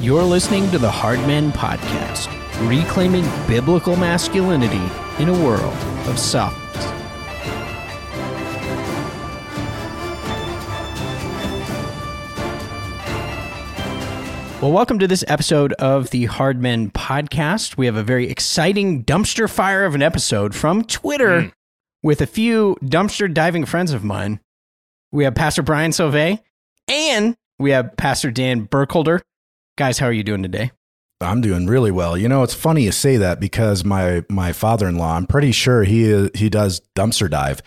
You're listening to the Hardmen Podcast, reclaiming biblical masculinity in a world of softness. Well, welcome to this episode of the Hardmen Podcast. We have a very exciting dumpster fire of an episode from Twitter Mm. with a few dumpster diving friends of mine. We have Pastor Brian Sauvé and we have Pastor Dan Burkholder. Guys, how are you doing today? I'm doing really well. You know, it's funny you say that because my my father-in-law, I'm pretty sure he he does dumpster dive.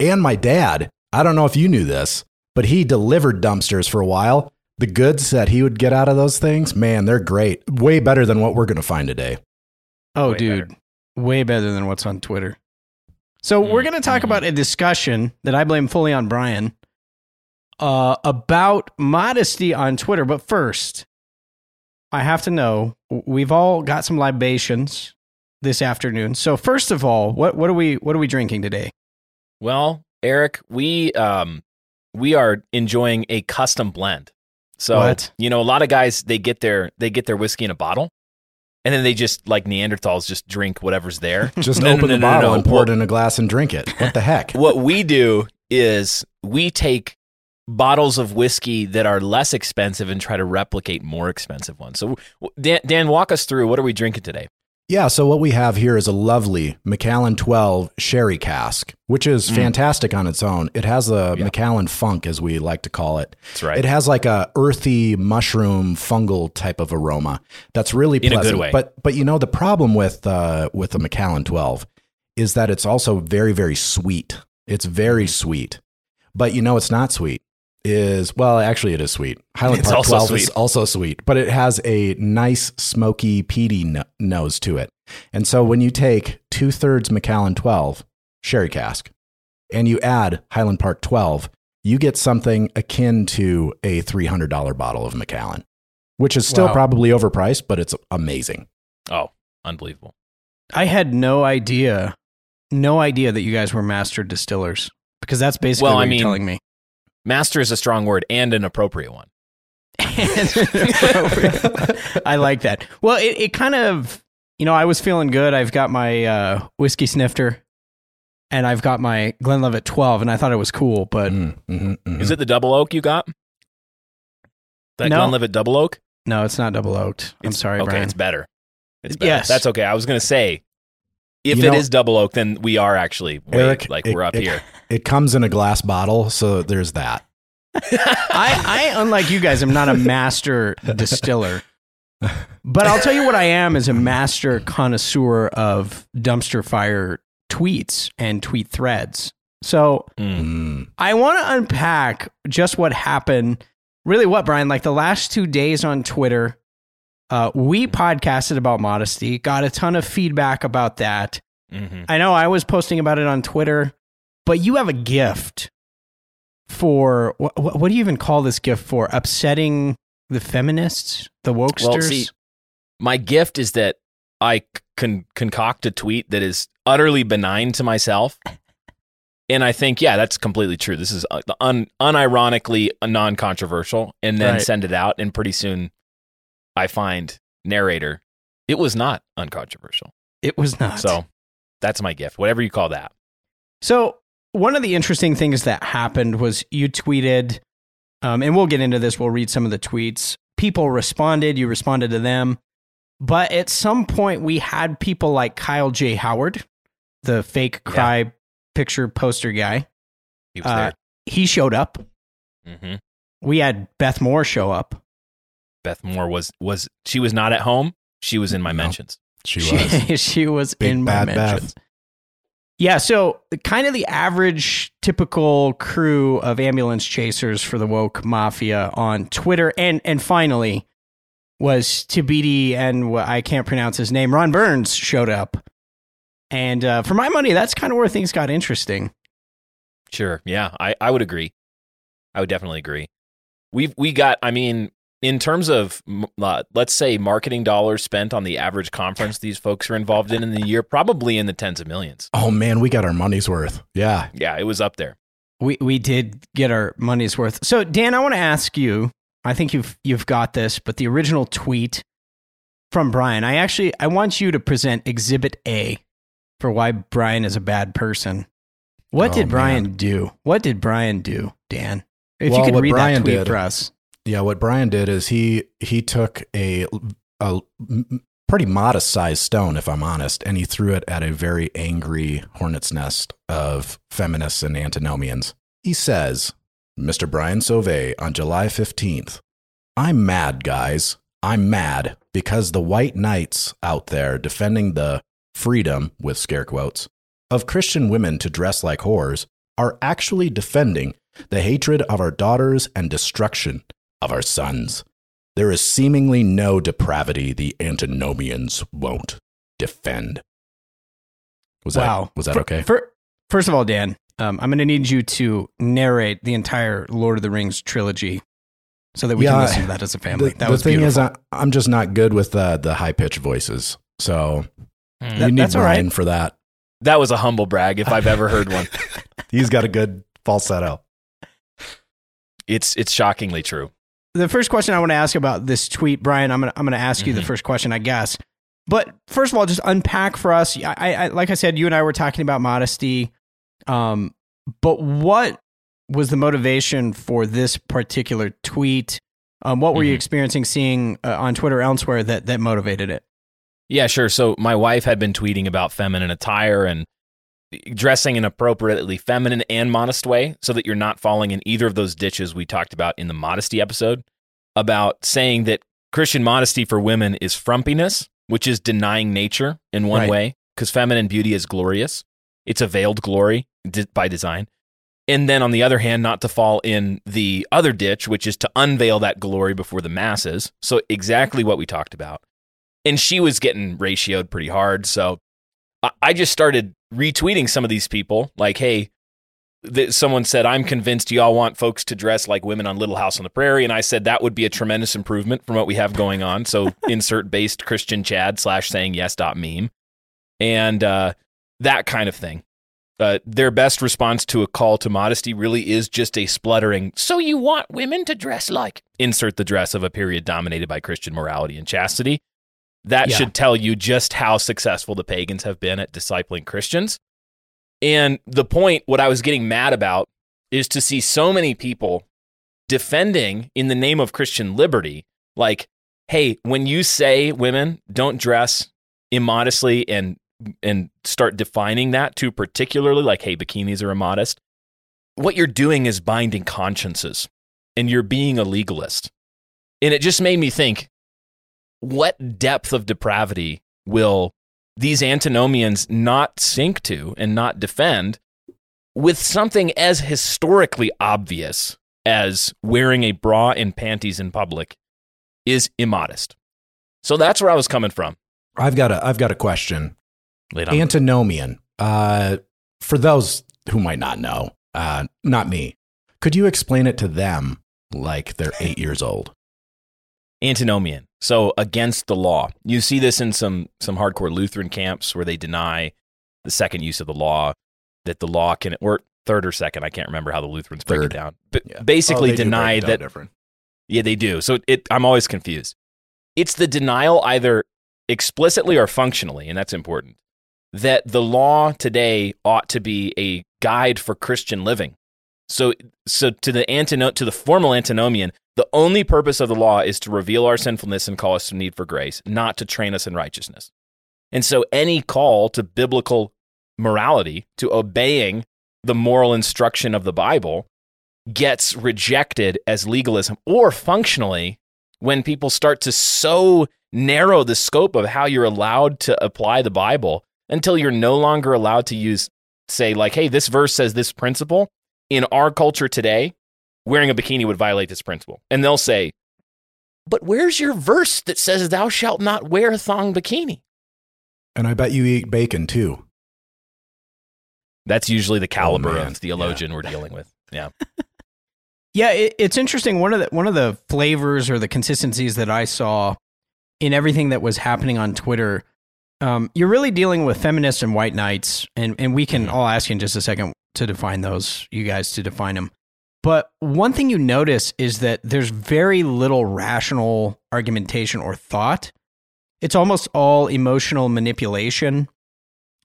And my dad, I don't know if you knew this, but he delivered dumpsters for a while. The goods that he would get out of those things, man, they're great. Way better than what we're going to find today. Oh, Way dude, way better than what's on Twitter. So we're going to talk about a discussion that I blame fully on Brian uh, about modesty on Twitter. But first, I have to know we've all got some libations this afternoon. So first of all, what what are we what are we drinking today? Well, Eric, we um we are enjoying a custom blend. So What? you know, a lot of guys they get their they get their whiskey in a bottle, and then they just like Neanderthals just drink whatever's there. Just No, no, open no, the no, no, bottle no. and pour it in a glass and drink it. What the heck? what we do is we take bottles of whiskey that are less expensive and try to replicate more expensive ones. So Dan, Dan walk us through what are we drinking today? Yeah, so what we have here is a lovely Macallan 12 sherry cask, which is Mm. fantastic on its own. It has a Yeah. Macallan funk, as we like to call it. That's right. It has like a earthy mushroom fungal type of aroma that's really In a good pleasant. way. But but you know the problem with uh, with the Macallan 12 is that it's also very very sweet. It's very Mm-hmm. sweet. But you know it's not sweet. Is well, actually, it is sweet. Highland It's Park also 12 is also sweet, but it has a nice smoky peaty no- nose to it. And so when you take two thirds Macallan 12 sherry cask and you add Highland Park 12, you get something akin to a $300 bottle of Macallan, which is still Wow. probably overpriced, but it's amazing. oh, unbelievable. I had no idea, no idea that you guys were master distillers because that's basically Well, what I you're mean- telling me. Master is a strong word and an appropriate one. I like that. Well, it, it kind of, you know, I was feeling good. I've got my uh, whiskey snifter and I've got my Glenlivet 12, and I thought it was cool, but Mm, mhm, mhm. Is it the double oak you got? That No. Glenlivet double oak? no, it's not double oaked. I'm It's- sorry, okay, Brian. it's better. It's better. Yes. That's okay. I was going to say, if You it know- is double oak, then we are actually way, Eric, like it- we're up it- here. It comes in a glass bottle, so there's that. I, I, unlike you guys, am not a master distiller. But I'll tell you what I am is a master connoisseur of dumpster fire tweets and tweet threads. So Mm. I want to unpack just what happened. Really, what, Brian? Like the last two days on Twitter, uh, we podcasted about modesty, got a ton of feedback about that. Mhm. I know I was posting about it on Twitter, but you have a gift for what, what do you even call this gift for? Upsetting the feminists, the wokesters? Well, see, my gift is that I can concoct a tweet that is utterly benign to myself. And I think, yeah, that's completely true. This is uh, un- unironically non controversial, and then Right. send it out. And pretty soon I find narrator, it was not uncontroversial. it was not. So that's my gift, whatever you call that. So one of the interesting things that happened was you tweeted, um, and we'll get into this. We'll read some of the tweets. People responded. You responded to them, but at some point we had people like Kyle J. Howard, the fake cry picture poster guy. He was Uh, he showed up. there. hmm We had Beth Moore show up. Beth Moore was, was, she was not at home. She was in my No. mentions. She was. she was Big in my bad mentions. Beth. Yeah, so kind of the average typical crew of ambulance chasers for the woke mafia on Twitter, and and finally was Thabiti and I can't pronounce his name. Ron Burns showed up, and uh, for my money, that's kind of where things got interesting. Sure. Yeah, I, I would agree. I would definitely agree. We've we got. I mean, in terms of uh, let's say marketing dollars spent on the average conference these folks are involved in in the year, probably in the tens of millions. Oh man, we got our money's worth. Yeah. Yeah, it was up there. We we did get our money's worth. So Dan, I want to ask you. I think you've you've got this, but the original tweet from Brian, I actually I want you to present Exhibit A for why Brian is a bad person. What Oh, did Brian man. do? What did Brian do, Dan? If Well, you could read Brian that tweet did- for us. Yeah, what Brian did is he he took a a pretty modest sized stone, if I'm honest, and he threw it at a very angry hornet's nest of feminists and antinomians. He says, Mr. Brian Sauvé on July 15th, I'm mad, guys. I'm mad because the white knights out there defending the freedom, with scare quotes, of Christian women to dress like whores are actually defending the hatred of our daughters and destruction of our sons. There is seemingly no depravity the antinomians won't defend. Was wow. that was that Fir- okay? fir- first of all, Dan, um, I'm going to need you to narrate the entire Lord of the Rings trilogy so that we Yeah, can listen to that as a family. the that the was thing beautiful. is, I, I'm just not good with the the high pitched voices. So. That- you need that's all right. Brian for that. That was a humble brag if I've ever heard one. He's got a good falsetto. It's it's shockingly true. The first question I want to ask about this tweet, Brian, I'm gonna I'm gonna ask you the Mhm. first question, I guess. But first of all, just unpack for us. I, I like I said, you and I were talking about modesty. Um, but what was the motivation for this particular tweet? Um, what were you Mhm. experiencing, seeing uh, on Twitter, elsewhere that that motivated it? Yeah, sure. So my wife had been tweeting about feminine attire and dressing in appropriately feminine and modest way so that you're not falling in either of those ditches we talked about in the modesty episode about saying that Christian modesty for women is frumpiness, which is denying nature in one Right. way because feminine beauty is glorious. It's a veiled glory by design. And then on the other hand, not to fall in the other ditch, which is to unveil that glory before the masses. So exactly what we talked about and she was getting ratioed pretty hard. So I just started retweeting some of these people, like, "Hey, th- someone said I'm convinced y'all want folks to dress like women on Little House on the Prairie," and I said that would be a tremendous improvement from what we have going on. So insert based Christian Chad slash saying yes dot meme, and uh, that kind of thing. Uh, their best response to a call to modesty really is just a spluttering, so you want women to dress like, insert the dress of a period dominated by Christian morality and chastity. That Yeah. should tell you just how successful the pagans have been at discipling Christians. And the point, what I was getting mad about, is to see so many people defending in the name of Christian liberty, like, hey, when you say women don't dress immodestly and and start defining that too particularly, like, hey, bikinis are immodest, what you're doing is binding consciences and you're being a legalist. And it just made me think, what depth of depravity will these antinomians not sink to and not defend with something as historically obvious as wearing a bra and panties in public is immodest. So that's where I was coming from. I've got a I've got a question. Antinomian. Uh, for those who might not know, uh, not me. Could you explain it to them like they're eight years old? antinomian. So against the law. You see this in some some hardcore Lutheran camps where they deny the second use of the law, that the law can or third or second, I can't remember how the Lutherans break it down. But Yeah. basically Oh, deny that different. Yeah, they do. So it, I'm always confused. It's the denial either explicitly or functionally, and that's important, that the law today ought to be a guide for Christian living. So, so to the antino- to the formal antinomian, the only purpose of the law is to reveal our sinfulness and call us to need for grace, not to train us in righteousness. And so, any call to biblical morality, to obeying the moral instruction of the Bible, gets rejected as legalism or functionally when people start to so narrow the scope of how you're allowed to apply the Bible until you're no longer allowed to use, say, like, hey, this verse says this principle. In our culture today, wearing a bikini would violate this principle. And they'll say, but where's your verse that says thou shalt not wear a thong bikini? And I bet you eat bacon too. That's usually the caliber man. of theologian we're dealing with. Yeah. Yeah, it, it's interesting. One of the one of the flavors or the consistencies that I saw in everything that was happening on Twitter, um, you're really dealing with feminists and white knights, and and we can all ask you in just a second to define those. You guys to define them. But one thing you notice is that there's very little rational argumentation or thought. It's almost all emotional manipulation.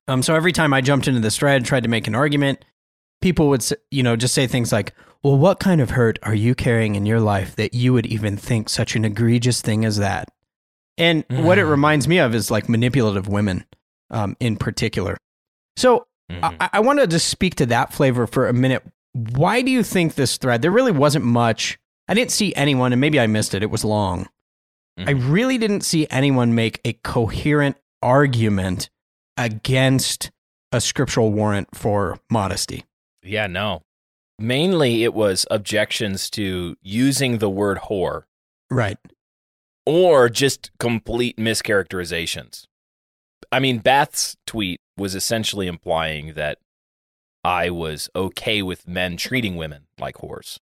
Um, so every time I jumped into this thread, and tried to make an argument, people would, you know, just say things like, "Well, what kind of hurt are you carrying in your life that you would even think such an egregious thing as that?" And mm. what it mm. reminds me of is like manipulative women, um, in particular. So mm-hmm. I, I want to just speak to that flavor for a minute why do you think this thread? There really wasn't much. I didn't see anyone, and maybe I missed it. It was long. Mm-hmm. I really didn't see anyone make a coherent argument against a scriptural warrant for modesty. Yeah, no. Mainly it was objections to using the word whore. Right. Or just complete mischaracterizations. I mean, Bath's tweet was essentially implying that I was okay with men treating women like whores.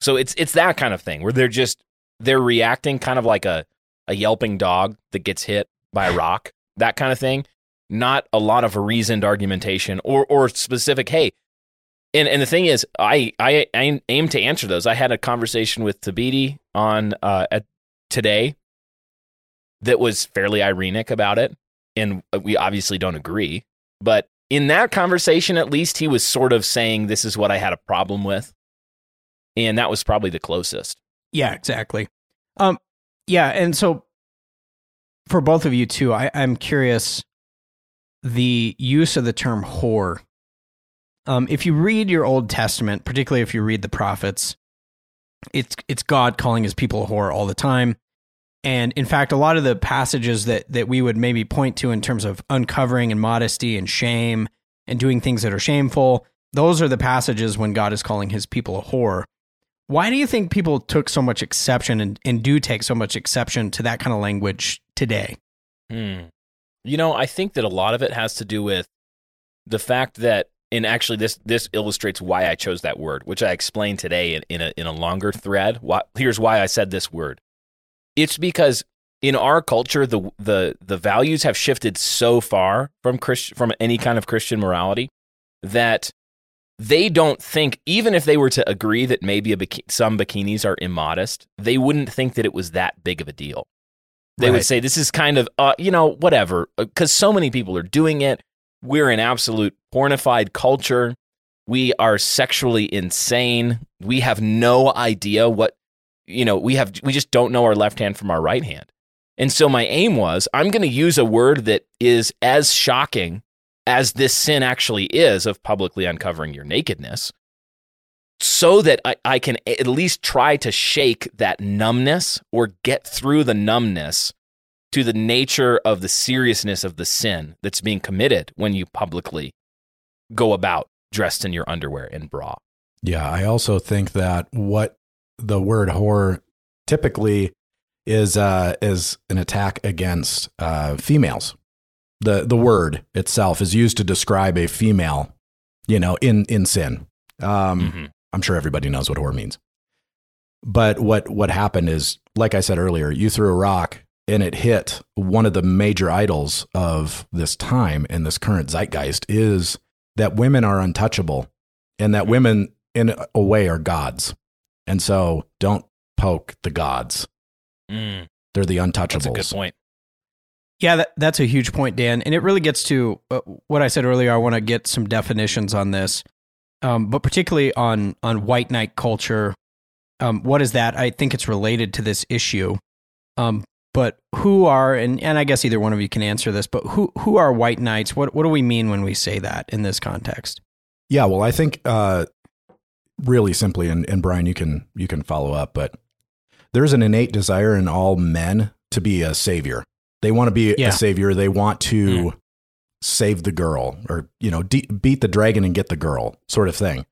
So it's it's that kind of thing where they're just they're reacting kind of like a a yelping dog that gets hit by a rock, that kind of thing. Not a lot of reasoned argumentation or or specific. Hey, and and the thing is, I I, I aim to answer those. I had a conversation with Thabiti on uh, at, today that was fairly ironic about it, and we obviously don't agree. But in that conversation, at least, he was sort of saying, This is what I had a problem with. And that was probably the closest. Yeah, exactly. Um, yeah. And so for both of you, too, I, I'm curious the use of the term whore. Um, if you read your Old Testament, particularly if you read the prophets, it's it's God calling his people a whore all the time. And in fact, a lot of the passages that, that we would maybe point to in terms of uncovering and modesty and shame and doing things that are shameful, those are the passages when God is calling his people a whore. Why do you think people took so much exception and, and do take so much exception to that kind of language today? Hmm. You know, I think that a lot of it has to do with the fact that, and actually, this this illustrates why I chose that word, which I explained today in, in a in a longer thread. Why, here's why I said this word it's because in our culture the the the values have shifted so far from Christ, from any kind of Christian morality that they don't think even if they were to agree that maybe some bikinis are immodest, they wouldn't think that it was that big of a deal. They right. would say this is kind of uh, you know whatever because so many people are doing it. We're an absolute pornified culture. We are sexually insane. We have no idea what you know, we have we just don't know our left hand from our right hand. And so my aim was I'm going to use a word that is as shocking as this sin actually is of publicly uncovering your nakedness so that I, I can at least try to shake that numbness or get through the numbness to the nature of the seriousness of the sin that's being committed when you publicly go about dressed in your underwear and bra. Yeah, I also think that what the word whore typically is uh, is an attack against uh, females. the The word itself is used to describe a female, you know, in in sin. Um, mm-hmm. I'm sure everybody knows what whore means. But what what happened is, like I said earlier, you threw a rock and it hit one of the major idols of this time and this current zeitgeist is that women are untouchable and that mm-hmm. women in a way are gods and so don't poke the gods. Mm. They're the untouchables. That's a good point. Yeah, that, that's a huge point, Dan. And it really gets to uh, what I said earlier. I want to get some definitions on this, um, but particularly on, on white knight culture. Um, what is that? I think it's related to this issue. Um, but who are, and, and I guess either one of you can answer this, but who, who are white knights? What, what do we mean when we say that in this context? Yeah, well, I think uh, really simply, and, and Brian, you can you can follow up, but there's an innate desire in all men to be a savior. They want to be yeah. a savior. They want to mm. save the girl, or you know, de- beat the dragon and get the girl, sort of thing.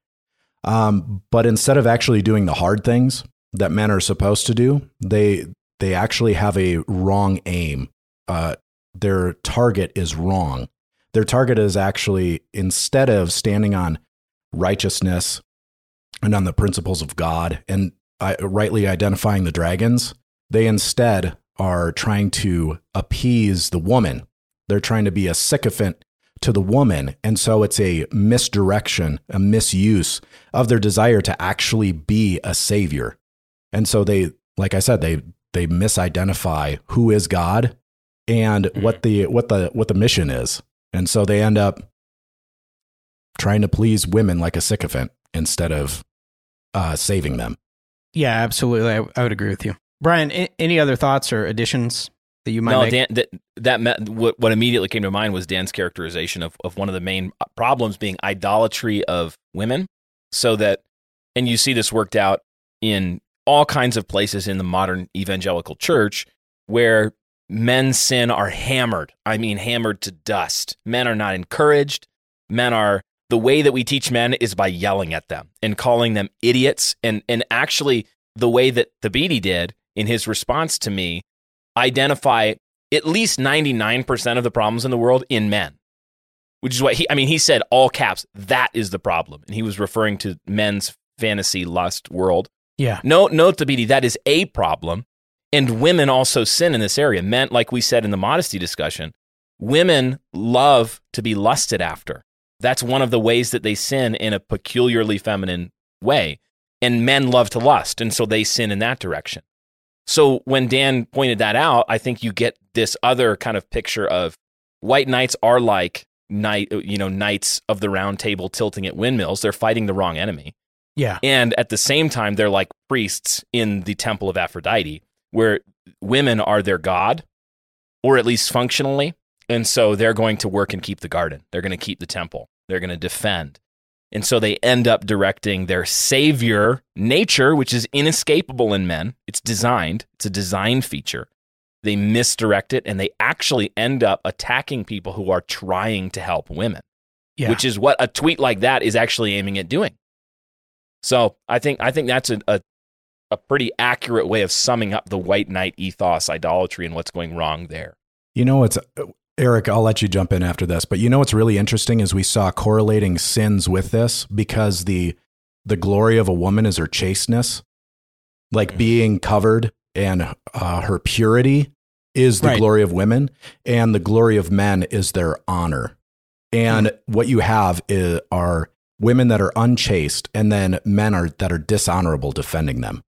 Um, but instead of actually doing the hard things that men are supposed to do, they they actually have a wrong aim. Uh, their target is wrong. Their target is actually instead of standing on righteousness and on the principles of God and uh, rightly identifying the dragons, they instead are trying to appease the woman. They're trying to be a sycophant to the woman. And so it's a misdirection, a misuse of their desire to actually be a savior. And so they, like I said, they, they misidentify who is God and mm-hmm. what the, what the, what the mission is. And so they end up trying to please women like a sycophant instead of uh, saving them. Yeah, absolutely. I, I would agree with you. Brian, any other thoughts or additions that you might no, make? Dan, that, that met, what, what immediately came to mind was Dan's characterization of, of one of the main problems being idolatry of women. So that, and you see this worked out in all kinds of places in the modern evangelical church where men's sin are hammered. I mean, hammered to dust. Men are not encouraged. Men are the way that we teach men is by yelling at them and calling them idiots. And, and actually, the way that the Thabiti did in his response to me, identify at least 99% of the problems in the world in men, which is what he, I mean, he said all caps, that is the problem. And he was referring to men's fantasy lust world. Yeah. No, no, Thabiti, that is a problem. And women also sin in this area. Men, like we said in the modesty discussion, women love to be lusted after. That's one of the ways that they sin in a peculiarly feminine way. And men love to lust, and so they sin in that direction. So when Dan pointed that out, I think you get this other kind of picture of white knights are like knight, you know, knights of the round table tilting at windmills. They're fighting the wrong enemy. Yeah. And at the same time, they're like priests in the temple of Aphrodite, where women are their god, or at least functionally. And so they're going to work and keep the garden. They're going to keep the temple. They're going to defend. And so they end up directing their savior nature, which is inescapable in men. It's designed, it's a design feature. They misdirect it and they actually end up attacking people who are trying to help women, yeah. which is what a tweet like that is actually aiming at doing. So I think I think that's a, a, a pretty accurate way of summing up the white knight ethos, idolatry, and what's going wrong there. You know, it's Eric, I'll let you jump in after this. But you know what's really interesting is we saw correlating sins with this because the the glory of a woman is her chasteness, like mm-hmm. being covered, and uh, her purity is the right. glory of women, and the glory of men is their honor. And mm-hmm. what you have is, are women that are unchaste, and then men are that are dishonorable defending them.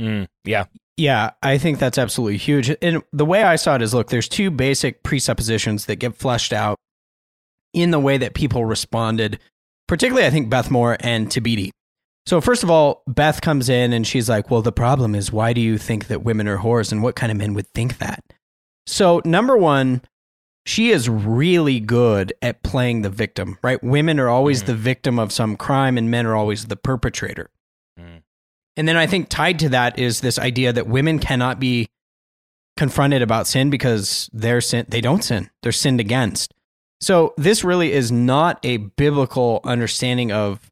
Mm, yeah, yeah, I think that's absolutely huge. And the way I saw it is look, there's two basic presuppositions that get fleshed out in the way that people responded, particularly, I think, Beth Moore and Thabiti. So, first of all, Beth comes in and she's like, Well, the problem is, why do you think that women are whores? And what kind of men would think that? So, number one, she is really good at playing the victim, right? Women are always mm. the victim of some crime and men are always the perpetrator. Mm. And then I think tied to that is this idea that women cannot be confronted about sin because they're sin they don't sin. They're sinned against. So this really is not a biblical understanding of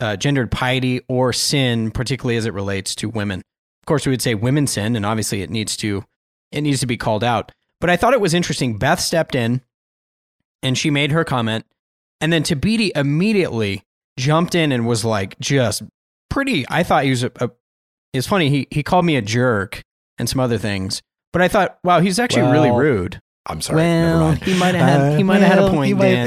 uh, gendered piety or sin, particularly as it relates to women. Of course, we would say women sin, and obviously it needs to it needs to be called out. But I thought it was interesting. Beth stepped in and she made her comment, and then Thabiti immediately jumped in and was like just pretty. I thought he was a. a it's funny. He he called me a jerk and some other things, but I thought, wow, he's actually well, really rude. I'm sorry. Well, he might have had uh, he might well, have had a point, Dan.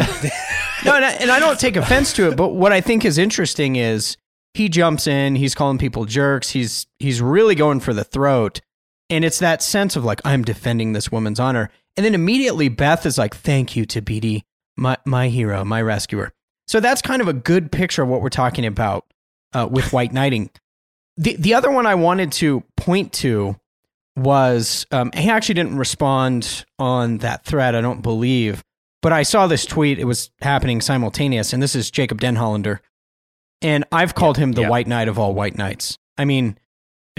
no, and I, and I don't take offense to it, but what I think is interesting is he jumps in, he's calling people jerks, he's he's really going for the throat, and it's that sense of like I'm defending this woman's honor, and then immediately Beth is like, "Thank you, Thabiti, my my hero, my rescuer." So that's kind of a good picture of what we're talking about uh, with white knighting. The the other one I wanted to point to was um, he actually didn't respond on that thread. I don't believe, but I saw this tweet. It was happening simultaneous, and this is Jacob Denhollander, and I've called him the White Knight of all white knights. I mean,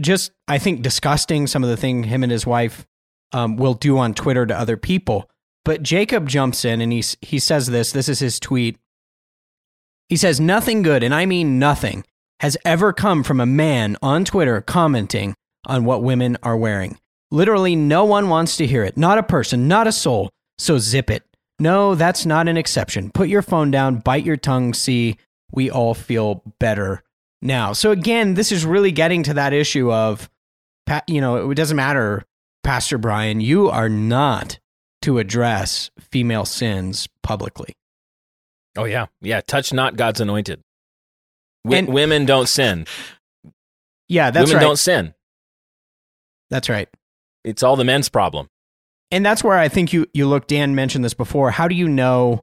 just I think disgusting some of the thing him and his wife um, will do on Twitter to other people. But Jacob jumps in and he he says this. This is his tweet. He says nothing good, and I mean nothing, has ever come from a man on Twitter commenting on what women are wearing. Literally, no one wants to hear it. Not a person, not a soul. So zip it. No, that's not an exception. Put your phone down, bite your tongue, see, we all feel better now. So again, this is really getting to that issue of, you know, it doesn't matter, Pastor Brian, you are not to address female sins publicly. Oh yeah, yeah. Touch not God's anointed. W- And- women don't sin. Yeah, that's women right. don't sin. That's right. It's all the men's problem. And that's where I think you you look. Dan mentioned this before. How do you know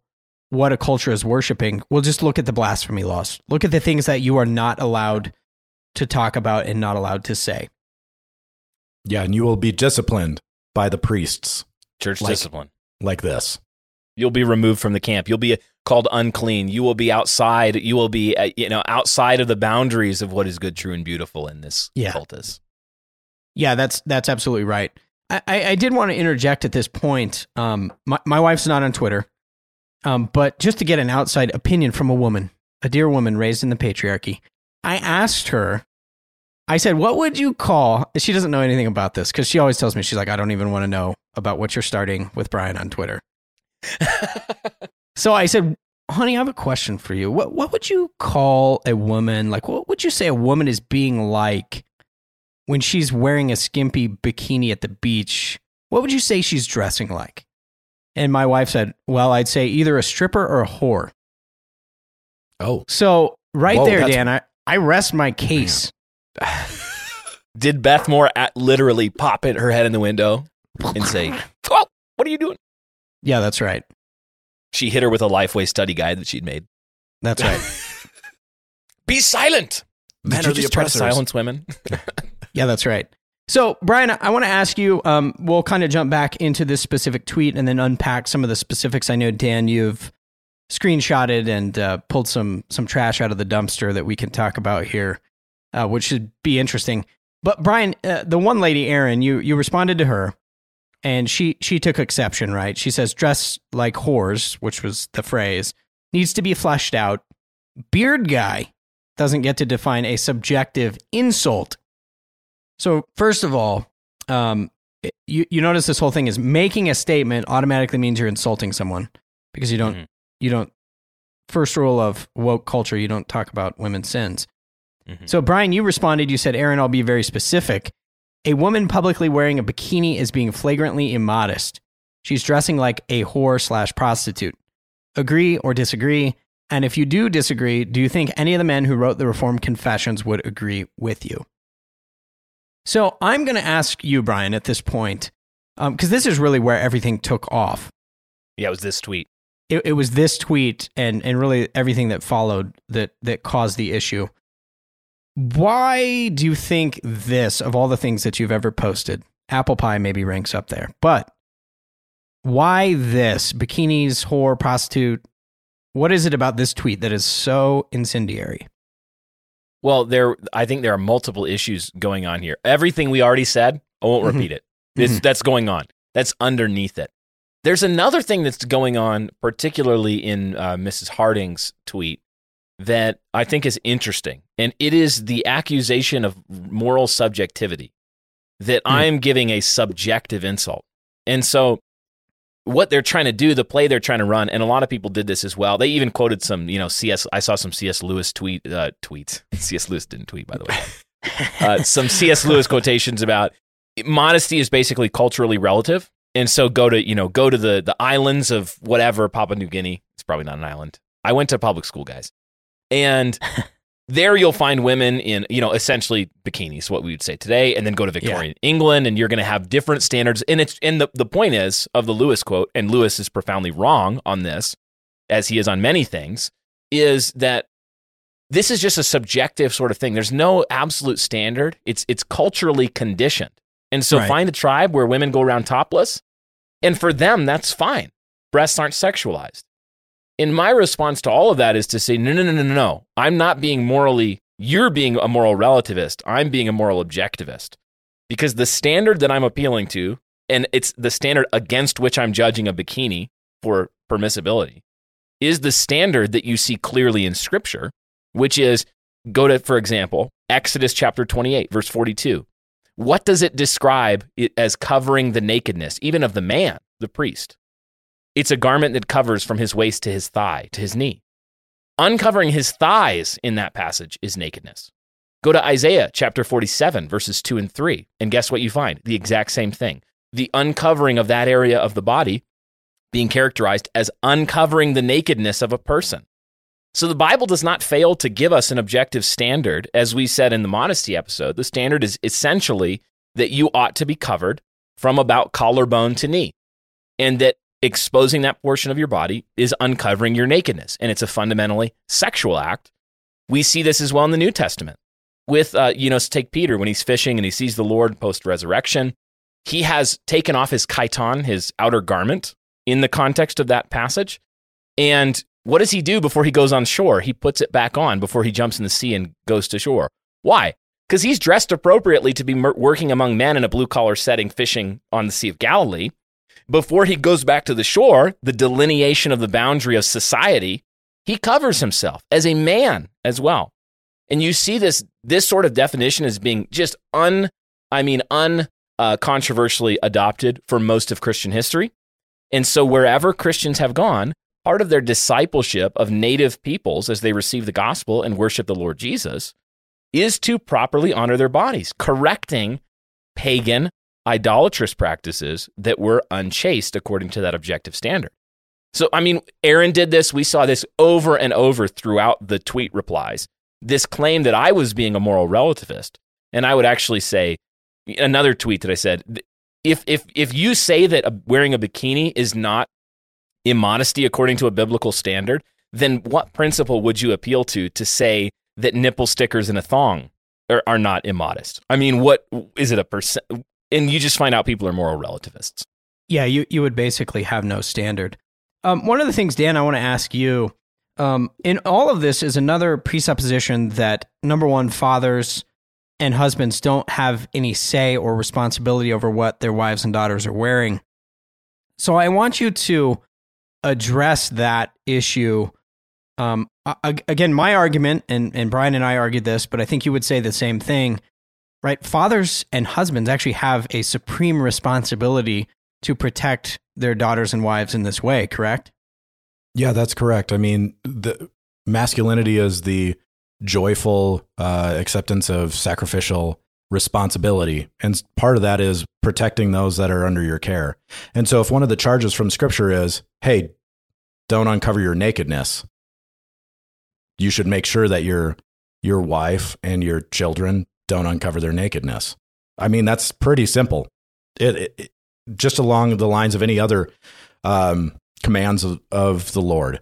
what a culture is worshiping? Well, just look at the blasphemy laws. Look at the things that you are not allowed to talk about and not allowed to say. Yeah, and you will be disciplined by the priests Church Like- discipline. like this. You'll be removed from the camp. You'll be called unclean. You will be outside. You will be, uh, you know, outside of the boundaries of what is good, true, and beautiful in this Yeah. cultus. Yeah, that's that's absolutely right. I, I, I did want to interject at this point. Um, my my wife's not on Twitter, um, but just to get an outside opinion from a woman, a dear woman raised in the patriarchy, I asked her. I said, "What would you call?" She doesn't know anything about this because she always tells me she's like, "I don't even want to know about what you're starting with Brian on Twitter." So I said, "Honey, I have a question for you. What what would you call a woman? Like, what would you say a woman is being like when she's wearing a skimpy bikini at the beach? What would you say she's dressing like?" And my wife said, "Well, I'd say either a stripper or a whore." Oh, So right Whoa, there, Dan, I, I rest my case. Did Beth Moore at literally pop it her head in the window and say, "Oh, what are you doing?" Yeah, that's right. She hit her with a Lifeway study guide that she'd made. That's right. Be silent. men Did are you the just try to silence women? Yeah, that's right. So, Brian, I want to ask you. Um, we'll kind of jump back into this specific tweet and then unpack some of the specifics. I know, Dan, you've screenshotted and uh, pulled some some trash out of the dumpster that we can talk about here, uh, which should be interesting. But Brian, uh, the one lady, Erin, you you responded to her, and she she took exception. Right? She says, "Dress like whores," which was the phrase, needs to be fleshed out. Beard guy doesn't get to define a subjective insult so first of all, um, you you notice this whole thing is making a statement automatically means you're insulting someone because you don't Mhm. you don't. First rule of woke culture: you don't talk about women's sins. Mhm. So Brian, you responded. You said, "Erin, I'll be very specific. A woman publicly wearing a bikini is being flagrantly immodest. She's dressing like a whore slash prostitute. Agree or disagree? And if you do disagree, do you think any of the men who wrote the Reformed Confessions would agree with you?" So I'm going to ask you, Brian, at this point, um, because this is really where everything took off. yeah, it was this tweet. It, it was this tweet and, and really everything that followed that, that caused the issue. Why do you think this, of all the things that you've ever posted, apple pie maybe ranks up there, but why this? Bikinis, whore, prostitute. What is it about this tweet that is so incendiary? Well, there, I think there are multiple issues going on here. Everything we already said, I won't Mhm. repeat it. This, Mhm. That's going on. That's underneath it. There's another thing that's going on, particularly in uh, Mrs. Harding's tweet, that I think is interesting, and it is the accusation of moral subjectivity that Hmm. I'm giving a subjective insult, and so what they're trying to do, the play they're trying to run, and a lot of people did this as well. They even quoted some, you know, CS. I saw some C.S. Lewis tweet uh, tweets. C.S. Lewis didn't tweet, by the way. uh, some C.S. Lewis quotations about modesty is basically culturally relative, and so go to you know go to the the islands of whatever Papua New Guinea. It's probably not an island. I went to public school, guys, and there you'll find women in you know essentially bikinis, what we would say today, and then go to Victorian England, and you're going to have different standards. And it's and the the point is of the Lewis quote, and Lewis is profoundly wrong on this, as he is on many things, is that this is just a subjective sort of thing. There's no absolute standard. It's it's culturally conditioned. And so Right. find a tribe where women go around topless, and for them that's fine. Breasts aren't sexualized. And my response to all of that is to say, no, no, no, no, no, no. I'm not being morally, you're being a moral relativist. I'm being a moral objectivist. Because the standard that I'm appealing to, and it's the standard against which I'm judging a bikini for permissibility, is the standard that you see clearly in Scripture, which is go to, for example, Exodus chapter 28, verse 42. What does it describe as covering the nakedness, even of the man, the priest? It's a garment that covers from his waist to his thigh, to his knee. Uncovering his thighs in that passage is nakedness. Go to Isaiah chapter 47, verses 2 and 3, and guess what you find? The exact same thing. The uncovering of that area of the body being characterized as uncovering the nakedness of a person. So the Bible does not fail to give us an objective standard. As we said in the modesty episode, the standard is essentially that you ought to be covered from about collarbone to knee, and that exposing that portion of your body is uncovering your nakedness. And it's a fundamentally sexual act. We see this as well in the New Testament. With, uh, you know, take Peter when he's fishing and he sees the Lord post resurrection. He has taken off his chiton, his outer garment, in the context of that passage. And what does he do before he goes on shore? He puts it back on before he jumps in the sea and goes to shore. Why? Because he's dressed appropriately to be working among men in a blue collar setting, fishing on the Sea of Galilee. Before he goes back to the shore, the delineation of the boundary of society, he covers himself as a man as well. And you see this this sort of definition as being just un I mean un uh, controversially adopted for most of Christian history. And so wherever Christians have gone, part of their discipleship of native peoples as they receive the gospel and worship the Lord Jesus is to properly honor their bodies, correcting pagan idolatrous practices that were unchaste according to that objective standard. So, I mean, Erin did this. We saw this over and over throughout the tweet replies. This claim that I was being a moral relativist. And I would actually say, another tweet that I said, if if if you say that wearing a bikini is not immodesty according to a biblical standard, then what principle would you appeal to to say that nipple stickers and a thong are, are not immodest? I mean, what is it a percent? And you just find out people are moral relativists. Yeah, you you would basically have no standard. Um, one of the things, Dan, I want to ask you um, in all of this is another presupposition that number one, fathers and husbands don't have any say or responsibility over what their wives and daughters are wearing. So I want you to address that issue. Um, again, my argument, and, and Brian and I argued this, but I think you would say the same thing, right? Fathers and husbands actually have a supreme responsibility to protect their daughters and wives in this way, correct? Yeah, that's correct. I mean, the masculinity is the joyful uh, acceptance of sacrificial responsibility. And part of that is protecting those that are under your care. And so, if one of the charges from scripture is, hey, don't uncover your nakedness, you should make sure that your, your wife and your children don't uncover their nakedness. I mean, that's pretty simple. It, it, it just along the lines of any other um, commands of, of the Lord.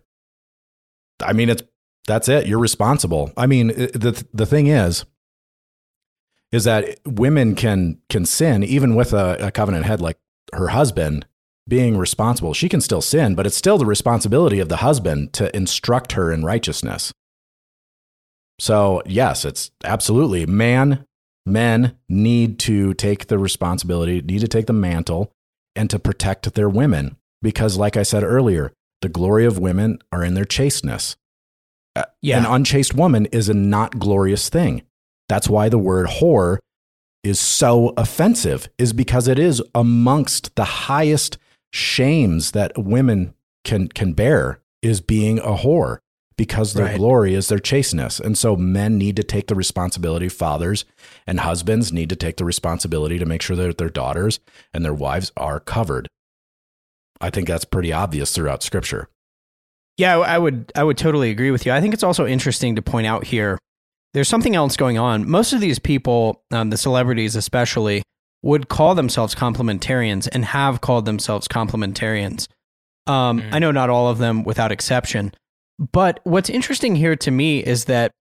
I mean, it's that's it. You're responsible. I mean, the the thing is, is that women can can sin even with a, a covenant head like her husband being responsible. She can still sin, but it's still the responsibility of the husband to instruct her in righteousness. So, yes, it's absolutely man, men need to take the responsibility, need to take the mantle and to protect their women. Because, like I said earlier, the glory of women are in their chasteness. Uh, yeah. An unchaste woman is a not glorious thing. That's why the word whore is so offensive, is because it is amongst the highest shames that women can can bear is being a whore because their right. glory is their chasteness. And so men need to take the responsibility, fathers and husbands need to take the responsibility to make sure that their daughters and their wives are covered. I think that's pretty obvious throughout scripture. Yeah, I would I would totally agree with you. I think it's also interesting to point out here there's something else going on. Most of these people, um, the celebrities especially, would call themselves complementarians and have called themselves complementarians. Um, mm. I know not all of them without exception. But what's interesting here to me is that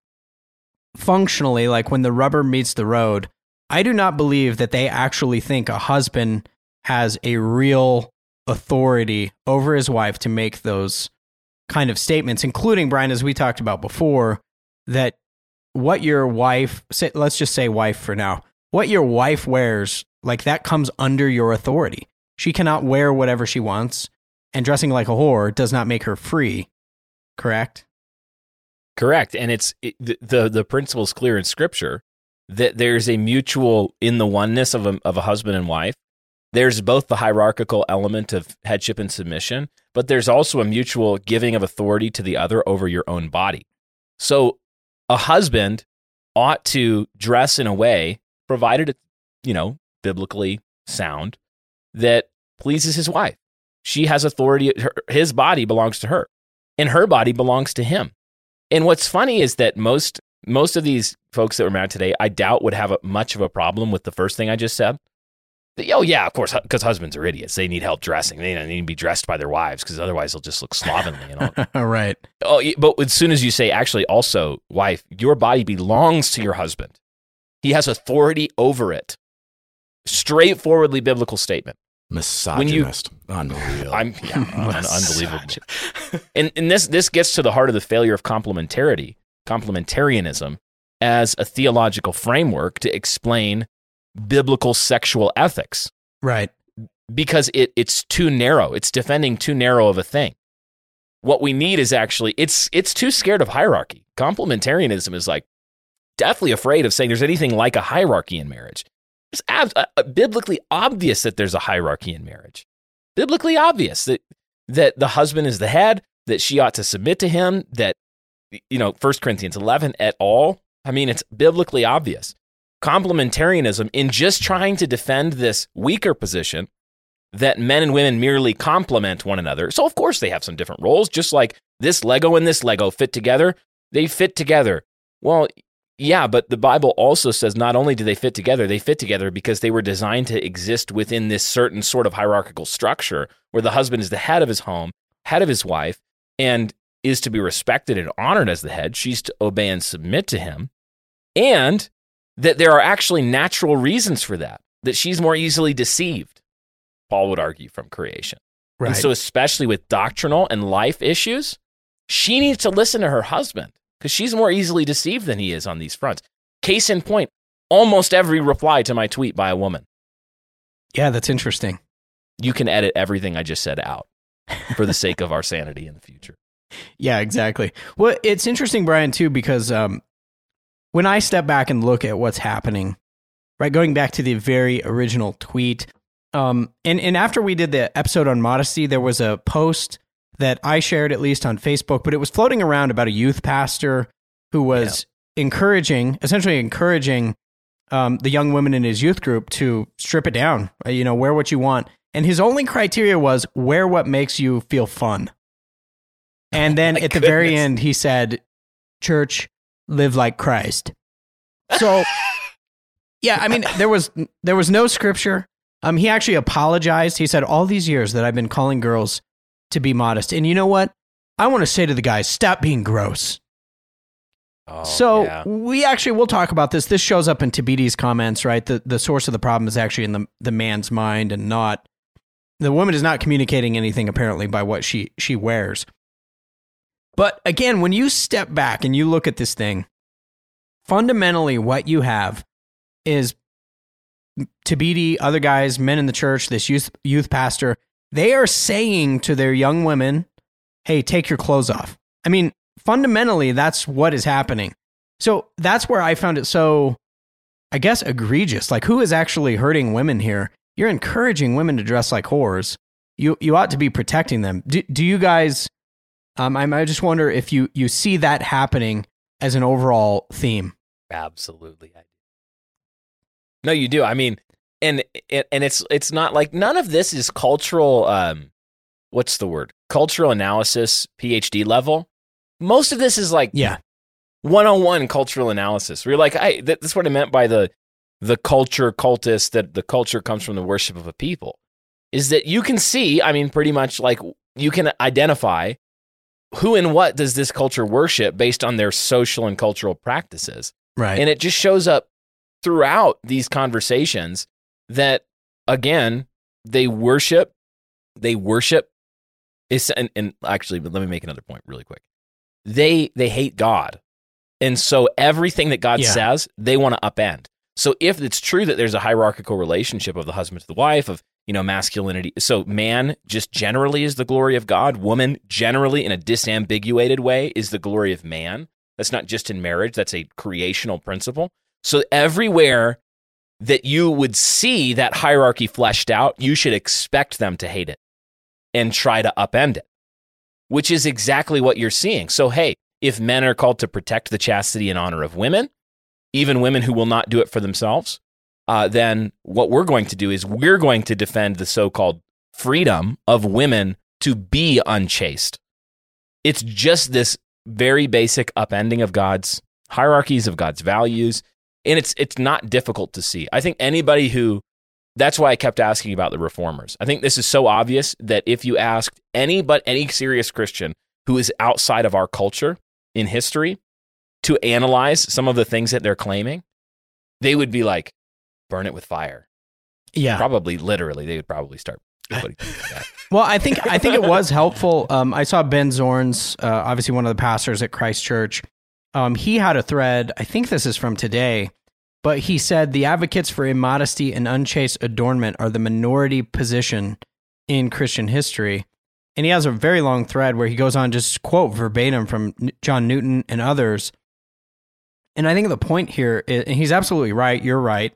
functionally, like when the rubber meets the road, I do not believe that they actually think a husband has a real authority over his wife to make those kind of statements, including Brian, as we talked about before, that what your wife, say, let's just say wife for now, what your wife wears, like that comes under your authority. She cannot wear whatever she wants, and dressing like a whore does not make her free. Correct. Correct, and it's it, the the principle is clear in Scripture that there's a mutual in the oneness of a of a husband and wife there's both the hierarchical element of headship and submission, but there's also a mutual giving of authority to the other over your own body. So a husband ought to dress in a way, provided it's, you know, biblically sound, that pleases his wife. She has authority. Her, his body belongs to her, and her body belongs to him. And what's funny is that most most of these folks that were married today, I doubt would have a, much of a problem with the first thing I just said. Oh yeah, of course, because husbands are idiots. They need help dressing. They need to be dressed by their wives because otherwise they'll just look slovenly. You know? right. Oh, but as soon as you say, actually, also, wife, your body belongs to your husband. He has authority over it. Straightforwardly biblical statement. Misogynist. You, Unreal. I'm yeah, unbelievable. and and this this gets to the heart of the failure of complementarity, complementarianism, as a theological framework to explain biblical sexual ethics. Right. Because it, it's too narrow. It's defending too narrow of a thing. What we need is actually it's it's too scared of hierarchy. Complementarianism is like definitely afraid of saying there's anything like a hierarchy in marriage. It's ab- uh, biblically obvious that there's a hierarchy in marriage. Biblically obvious that that the husband is the head, that she ought to submit to him, that you know, 1 Corinthians 11 at all. I mean, it's biblically obvious complementarianism in just trying to defend this weaker position that men and women merely complement one another. So, of course, they have some different roles, just like this Lego and this Lego fit together. They fit together. Well, yeah, but the Bible also says not only do they fit together, they fit together because they were designed to exist within this certain sort of hierarchical structure where the husband is the head of his home, head of his wife, and is to be respected and honored as the head. She's to obey and submit to him. And that there are actually natural reasons for that, that she's more easily deceived, Paul would argue from creation. Right. And so, especially with doctrinal and life issues, she needs to listen to her husband because she's more easily deceived than he is on these fronts. Case in point, almost every reply to my tweet by a woman. Yeah, that's interesting. You can edit everything I just said out for the sake of our sanity in the future. Yeah, exactly. Well, it's interesting, Brian, too, because um, when I step back and look at what's happening, right, going back to the very original tweet, um, and, and after we did the episode on modesty, there was a post that I shared at least on Facebook, but it was floating around about a youth pastor who was yeah. encouraging, essentially encouraging um, the young women in his youth group to strip it down, uh, you know, wear what you want. And his only criteria was wear what makes you feel fun. And then oh at the very end, he said, Church, live like Christ. So, yeah, I mean, there was there was no scripture. Um, he actually apologized. He said, "All these years that I've been calling girls to be modest, and you know what? I want to say to the guys, stop being gross." Oh, so yeah. we actually we'll talk about this. This shows up in Thabiti's comments, right? The the source of the problem is actually in the the man's mind and not the woman is not communicating anything apparently by what she she wears. But again, when you step back and you look at this thing, fundamentally what you have is Thabiti, other guys, men in the church, this youth youth pastor, they are saying to their young women, "Hey, take your clothes off." I mean, fundamentally that's what is happening. So that's where I found it so I guess egregious. Like who is actually hurting women here? You're encouraging women to dress like whores. You you ought to be protecting them. Do, do you guys um, I, I just wonder if you you see that happening as an overall theme. Absolutely. No, you do. I mean, and and it's it's not like none of this is cultural. Um, what's the word? Cultural analysis, PhD level. Most of this is like yeah, one on one cultural analysis. We're like, I that's what I meant by the the culture cultist that the culture comes from the worship of a people. Is that you can see? I mean, pretty much like you can identify who and what does this culture worship based on their social and cultural practices? Right. And it just shows up throughout these conversations that, again, they worship, they worship. Is, and, and actually, let me make another point really quick. They they hate God, and so everything that God yeah. says, they want to upend. So if it's true that there's a hierarchical relationship of the husband to the wife, of you know, masculinity. So man just generally is the glory of God. Woman generally in a disambiguated way is the glory of man. That's not just in marriage, that's a creational principle. So everywhere that you would see that hierarchy fleshed out, you should expect them to hate it and try to upend it, which is exactly what you're seeing. So, hey, if men are called to protect the chastity and honor of women, even women who will not do it for themselves, uh, then what we're going to do is we're going to defend the so called freedom of women to be unchaste. It's just this very basic upending of God's hierarchies of God's values and it's it's not difficult to see. I think anybody who that's why I kept asking about the reformers. I think this is so obvious that if you asked any but any serious Christian who is outside of our culture in history to analyze some of the things that they're claiming, they would be like, burn it with fire. Yeah. Probably literally, they would probably start. well, I think I think it was helpful. Um, I saw Ben Zornes, uh, obviously one of the pastors at Christ Church. Um, he had a thread. I think this is from today but he said the advocates for immodesty and unchaste adornment are the minority position in Christian history. And he has a very long thread where he goes on just quote verbatim from John Newton and others. And I think the point here, is, and he's absolutely right. You're right.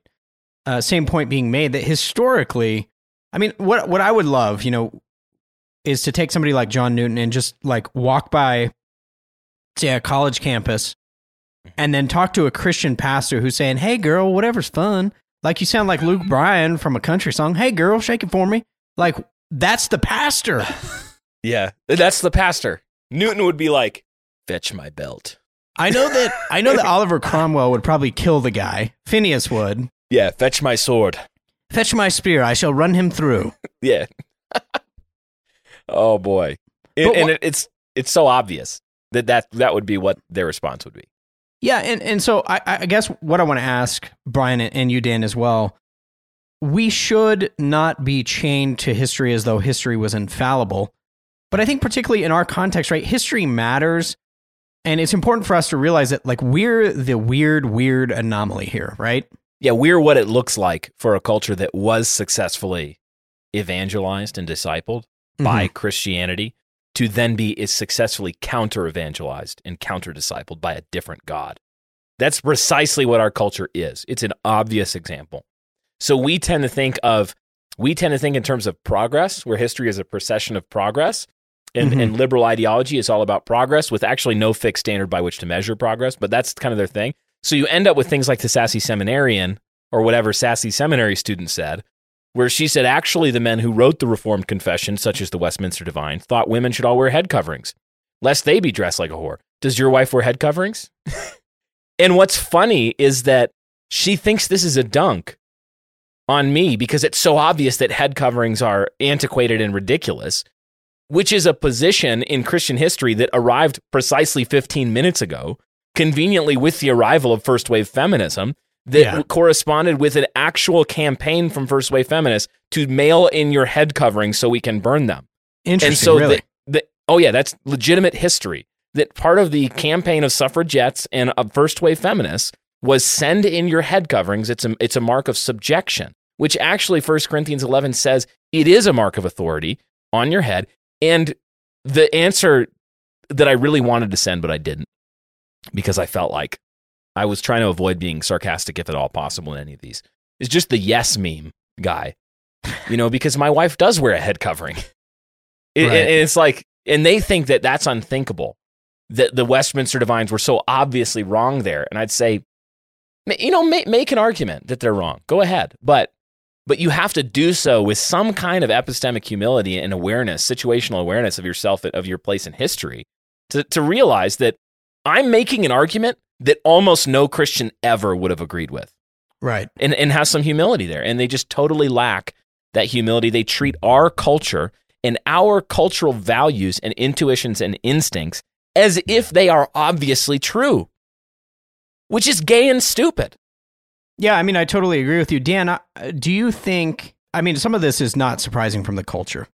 Uh, same point being made that historically, I mean, what what I would love, you know, is to take somebody like John Newton and just like walk by, say, a college campus and then talk to a Christian pastor who's saying, "Hey, girl, whatever's fun." Like you sound like Luke Bryan from a country song. Hey, girl, shake it for me. Like that's the pastor. yeah, that's the pastor. Newton would be like, "Fetch my belt." I know that. I know that Oliver Cromwell would probably kill the guy. Phineas would. Yeah, fetch my sword. Fetch my spear. I shall run him through. yeah. oh boy, it, and it, it's it's so obvious that that that would be what their response would be. Yeah, and, and so I, I guess what I want to ask Brian and you, Dan, as well. We should not be chained to history as though history was infallible. But I think particularly in our context, right, history matters. And it's important for us to realize that like we're the weird, weird anomaly here, right? Yeah, we're what it looks like for a culture that was successfully evangelized and discipled mm-hmm. by Christianity to then be is successfully counter evangelized and counter discipled by a different God. That's precisely what our culture is. It's an obvious example. So we tend to think of we tend to think in terms of progress, where history is a procession of progress, and, mm-hmm. and liberal ideology is all about progress with actually no fixed standard by which to measure progress, but that's kind of their thing. So you end up with things like the sassy seminarian or whatever sassy seminary student said, where she said actually the men who wrote the Reformed Confession, such as the Westminster Divine, thought women should all wear head coverings, lest they be dressed like a whore. Does your wife wear head coverings? and what's funny is that she thinks this is a dunk on me because it's so obvious that head coverings are antiquated and ridiculous, which is a position in Christian history that arrived precisely 15 minutes ago, conveniently with the arrival of first wave feminism that yeah. corresponded with an actual campaign from First Wave Feminists to mail in your head covering so we can burn them. Interesting. And so really? the, the, oh yeah, that's legitimate history. That part of the campaign of suffragettes and of First Wave Feminists was send in your head coverings. It's a it's a mark of subjection, which actually 1 Corinthians 11 says it is a mark of authority on your head. And the answer that I really wanted to send, but I didn't, because I felt like I was trying to avoid being sarcastic if at all possible in any of these. Is just the yes meme guy, you know, because my wife does wear a head covering. It, right. And it's like, and they think that that's unthinkable, that the Westminster Divines were so obviously wrong there. And I'd say, you know, make, make an argument that they're wrong. Go ahead. But but you have to do so with some kind of epistemic humility and awareness, situational awareness of yourself, of your place in history, to, to realize that I'm making an argument that almost no Christian ever would have agreed with. Right. And, and has some humility there. And they just totally lack that humility. They treat our culture and our cultural values and intuitions and instincts as if they are obviously true, which is gay and stupid. Yeah, I mean, I totally agree with you. Dan, uh, do you think, I mean, some of this is not surprising from the culture,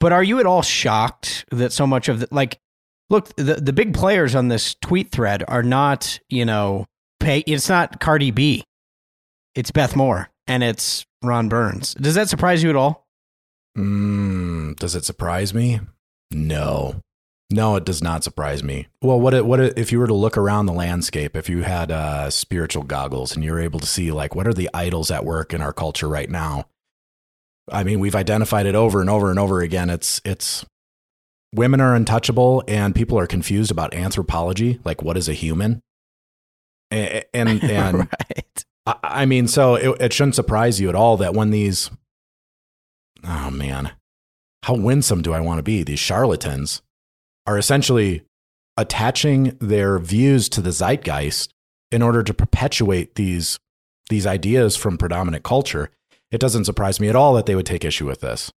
but are you at all shocked that so much of the, like, look, the the big players on this tweet thread are not, you know, pay. It's not Cardi B. It's Beth Moore and it's Ron Burns. Does that surprise you at all? Mm, does it surprise me? No. No, it does not surprise me. Well, what it, what it, if you were to look around the landscape, if you had uh, spiritual goggles and you were able to see like what are the idols at work in our culture right now? I mean, we've identified it over and over and over again. It's it's women are untouchable and people are confused about anthropology like what is a human and and, and right. I, I, mean so it, it shouldn't surprise you at all that when these oh man how winsome do I want to be? These charlatans are essentially attaching their views to the zeitgeist in order to perpetuate these these ideas from predominant culture. It doesn't surprise me at all that they would take issue with this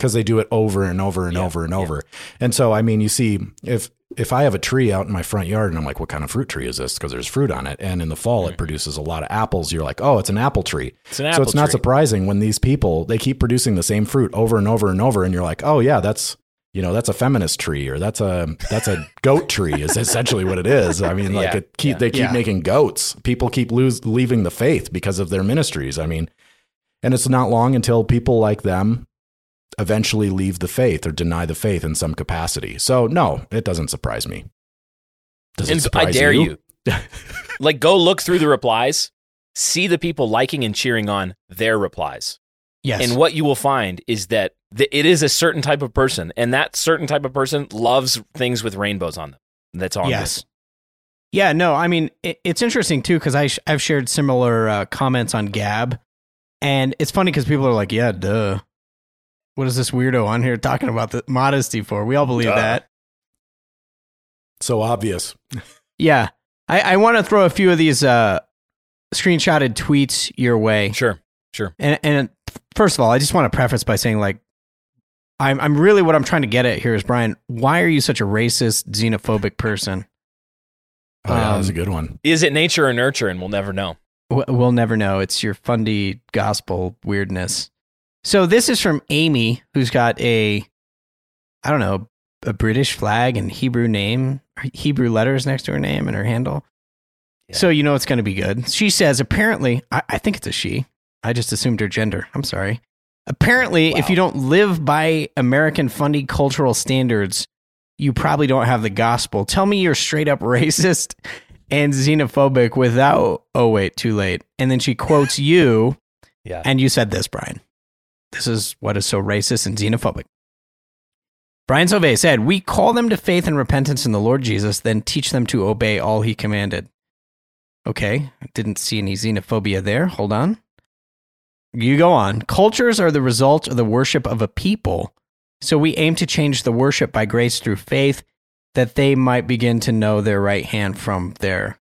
because they do it over and over and Yeah, over and yeah. over. And so, I mean, you see, if if I have a tree out in my front yard and I'm like, what kind of fruit tree is this? Because there's fruit on it, and in the fall Mm-hmm. it produces a lot of apples. You're like, oh, it's an apple tree. It's an so apple it's not surprising when these people they keep producing the same fruit over and over and over, and you're like, oh yeah, that's you know that's a feminist tree or that's a that's a goat tree is essentially what it is. I mean, like Yeah, it keep yeah. they keep Yeah. making goats. People keep lose leaving the faith because of their ministries. I mean, and it's not long until people like them eventually leave the faith or deny the faith in some capacity. So no, it doesn't surprise me. Does it And surprise I dare you. like, go look through the replies, see the people liking and cheering on their replies. Yes. And what you will find is that th- it is a certain type of person, and that certain type of person loves things with rainbows on them. That's all. I'm yes. Yeah, no, I mean, it, it's interesting too because sh- I've shared similar uh, comments on Gab. And it's funny because people are like, yeah, duh. What is this weirdo on here talking about the modesty for? We all believe Duh. that. So obvious. Yeah. I, I want to throw a few of these uh, screenshotted tweets your way. Sure, sure. And, and first of all, I just want to preface by saying, like, I'm, I'm really what I'm trying to get at here is, Brian, why are you such a racist, xenophobic person? Oh, yeah, that's a Um, good one. Is it nature or nurture? And we'll never know. We'll never know. It's your fundy gospel weirdness. So this is from Amy, who's got a, I don't know, a British flag and Hebrew name, Hebrew letters next to her name and her handle. Yeah. So you know it's going to be good. She says, apparently, I, I think it's a she. I just assumed her gender. I'm sorry. Apparently, if you don't live by American fundy cultural standards, you probably don't have the gospel. Tell me you're straight up racist and xenophobic without, oh, wait, too late. And then she quotes you, Yeah. and you said this, Brian. This is what is so racist and xenophobic. Brian Sauvé said, We call them to faith and repentance in the Lord Jesus, then teach them to obey all he commanded. Okay, I didn't see any xenophobia there. Hold on. You go on. Cultures are the result of the worship of a people. So we aim to change the worship by grace through faith that they might begin to know their right hand from their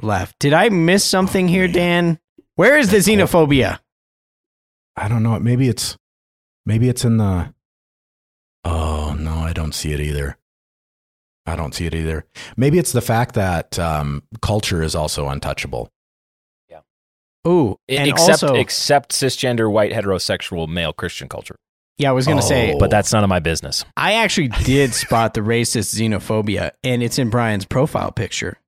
left. Did I miss something here. Oh, Dan? Where is the xenophobia? I don't know. Maybe it's maybe it's in the Oh, no, I don't see it either. I don't see it either. Maybe it's the fact that um, culture is also untouchable. Yeah. Ooh, and except also, except cisgender white heterosexual male Christian culture. yeah, I was going to say, Oh. But that's none of my business. I actually did spot the racist xenophobia, and it's in Brian's profile picture.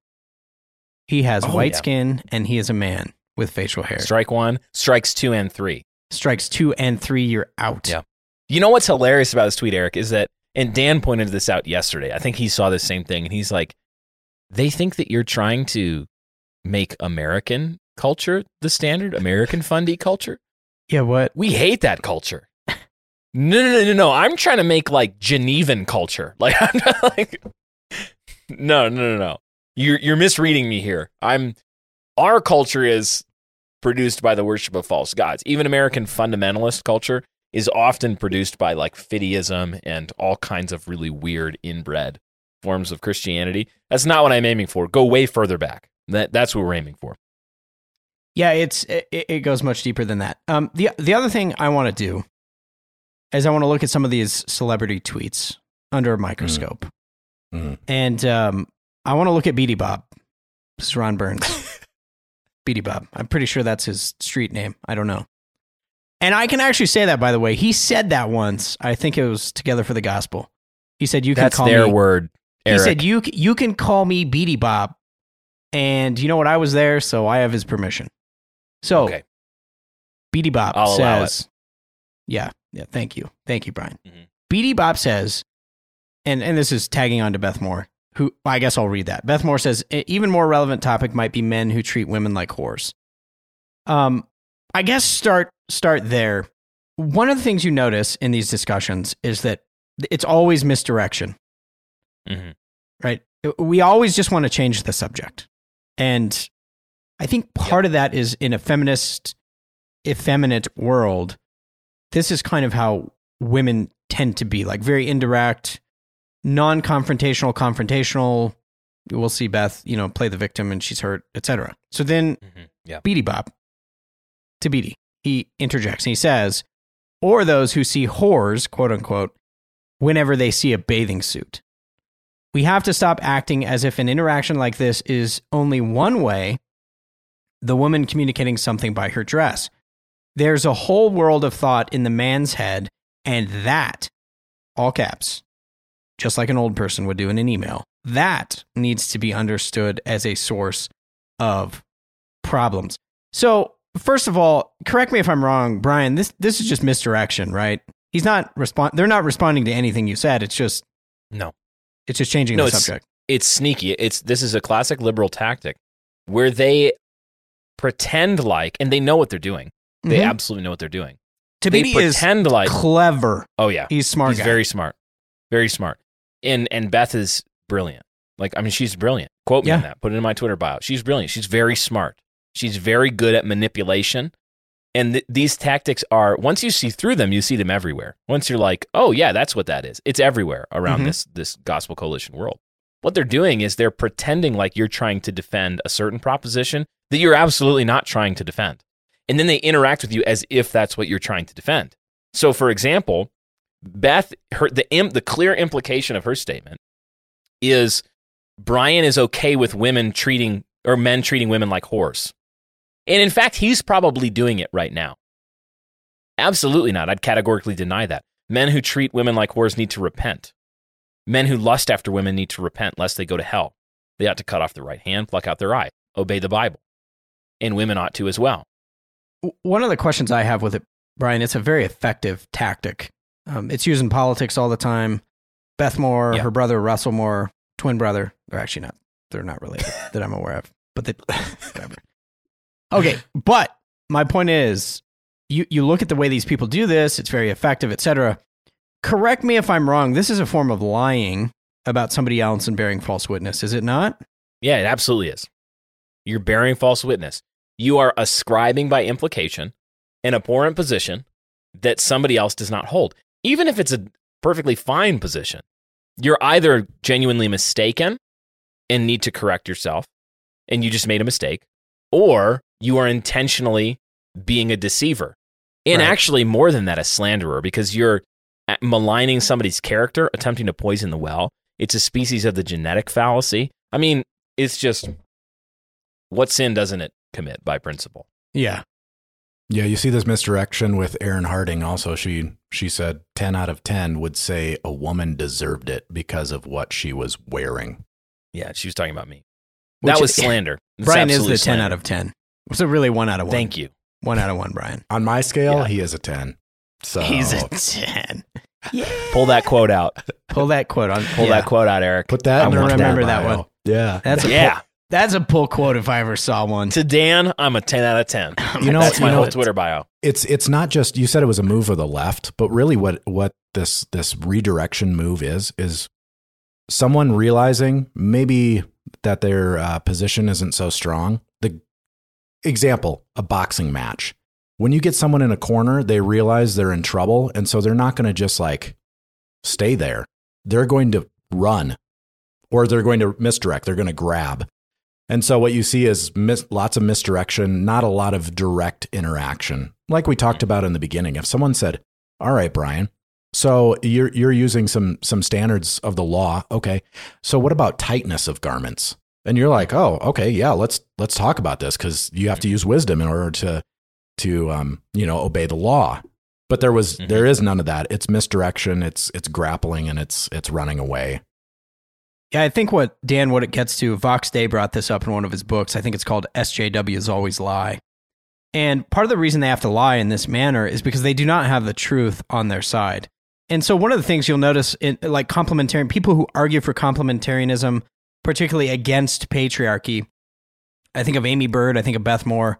He has Oh, white yeah. skin, and he is a man with facial hair. Strike one, strikes two and three. Strikes two and three, you're out. Yeah. You know what's hilarious about this tweet, Eric, is that, and Dan pointed this out yesterday. I think he saw the same thing, and he's like, they think that you're trying to make American culture the standard, American fundy culture. Yeah, what? We hate that culture. No, no, no, no, no. I'm trying to make like Genevan culture. Like, I'm not like, no, no, no, no. You're you're misreading me here. I'm our culture is produced by the worship of false gods. Even American fundamentalist culture is often produced by like fideism and all kinds of really weird inbred forms of Christianity. That's not what I'm aiming for. Go way further back. That that's what we're aiming for. Yeah, it's it, it goes much deeper than that. Um, the the other thing I want to do is I want to look at some of these celebrity tweets under a microscope, Mhm. and um, I want to look at Beatty Bob. This is Ron Burns. Beatty Bob. I'm pretty sure that's his street name. I don't know. And I can actually say that, by the way. He said that once. I think it was Together for the Gospel. He said, "You can That's call their me." word. He said, "You you can call me Beatty Bob." And you know what? I was there, so I have his permission. So okay. Beatty Bob I'll says, "Yeah, yeah. Thank you, thank you, Brian." Mhm. Beatty Bob says, and and this is tagging on to Beth Moore. Who I guess I'll read that. Beth Moore says, "E- even more relevant topic might be men who treat women like whores. Um, I guess start start there. One of the things you notice in these discussions is that it's always misdirection Mhm. right? We always just want to change the subject. And I think part of that is in a feminist, effeminate world, this is kind of how women tend to be like very indirect, non confrontational, confrontational. We'll see Beth, you know, play the victim and she's hurt, etc. So then Mhm. Yeah. Beatty Bob to Beatty, he interjects and he says, or those who see whores, quote unquote, whenever they see a bathing suit. We have to stop acting as if an interaction like this is only one way the woman communicating something by her dress. There's a whole world of thought in the man's head, and that, all caps, just like an old person would do in an email, that needs to be understood as a source of problems. So, first of all, correct me if I'm wrong, Brian. This this is just misdirection, right? He's not respond. They're not responding to anything you said. It's just No. it's just changing No, the it's- subject. it's sneaky. It's this is a classic liberal tactic where they pretend like, and they know what they're doing. They Mhm. absolutely know what they're doing. They Thabiti is pretend like, clever. oh yeah, He's smart. he's guy. very smart, very smart. And and Beth is brilliant. Like I mean, she's brilliant. Quote me on that. Put it in my Twitter bio. She's brilliant. She's very smart. She's very good at manipulation. And th- these tactics are once you see through them, you see them everywhere. Once you're like, oh yeah, that's what that is. It's everywhere around Mhm. this this gospel coalition world. What they're doing is they're pretending like you're trying to defend a certain proposition that you're absolutely not trying to defend. And then they interact with you as if that's what you're trying to defend. So, for example, Beth, her the im, the clear implication of her statement is Brian is okay with women treating or men treating women like whores, and in fact, he's probably doing it right now. Absolutely not. I'd categorically deny that. Men who treat women like whores need to repent. Men who lust after women need to repent lest they go to hell. They ought to cut off their right hand, pluck out their eye, obey the Bible, and women ought to as well. One of the questions I have with it, Brian, it's a very effective tactic. Um, it's used in politics all the time. Beth Moore, Yeah. her brother Russell Moore, twin brother. They're actually not. They're not related that I'm aware of. But they, whatever. Okay, but my point is, you you look at the way these people do this. It's very effective, etc. Correct me if I'm wrong. This is a form of lying about somebody else and bearing false witness, is it not? Yeah, it absolutely is. You're bearing false witness. You are ascribing by implication an abhorrent position that somebody else does not hold, even if it's a perfectly fine position. You're either genuinely mistaken and need to correct yourself, and you just made a mistake, or you are intentionally being a deceiver. And Right. actually, more than that, a slanderer, because you're uh, maligning somebody's character, attempting to poison the well. It's a species of the genetic fallacy. I mean, it's just what sin doesn't it commit by principle? Yeah. Yeah, you see this misdirection with Erin Harding. Also, she she said ten out of ten would say a woman deserved it because of what she was wearing. Yeah, she was talking about me. Which that was is- slander. That's Brian is the 10 slander. out of 10. So really 1 out of 1. Thank you. 1 out of 1, Brian. On my scale, Yeah. he is a ten. So He's a 10. Yeah. Pull that quote out. Pull that quote on. Pull yeah. that quote out, Eric. put that. I'm in gonna the remember that bio. one. Yeah, That's a yeah. Pull, that's a pull quote if I ever saw one. To Dan, I'm a 10 out of 10. You know- That's my you whole Twitter bio. it's it's not just you said it was a move of the left, but really what what this this redirection move is is someone realizing maybe that their uh, position isn't so strong. The example, a boxing match. When you get someone in a corner, they realize they're in trouble, and so they're not going to just like stay there. They're going to run, or they're going to misdirect. They're going to grab. And so what you see is mis- lots of misdirection, not a lot of direct interaction. Like we talked about in the beginning, if someone said, "All right, Brian, so you're you're using some some standards of the law, okay? So what about tightness of garments?" And you're like, "Oh, okay, yeah, let's let's talk about this because you have to use wisdom in order to to um, you know obey the law." But there was Mhm. there is none of that. It's misdirection. It's it's grappling and it's it's running away. Yeah, I think what Dan, what it gets to, Vox Day brought this up in one of his books. I think it's called SJWs Always Lie. And part of the reason they have to lie in this manner is because they do not have the truth on their side. And so one of the things you'll notice in like complementarian people who argue for complementarianism, particularly against patriarchy, I think of Aimee Byrd, I think of Beth Moore.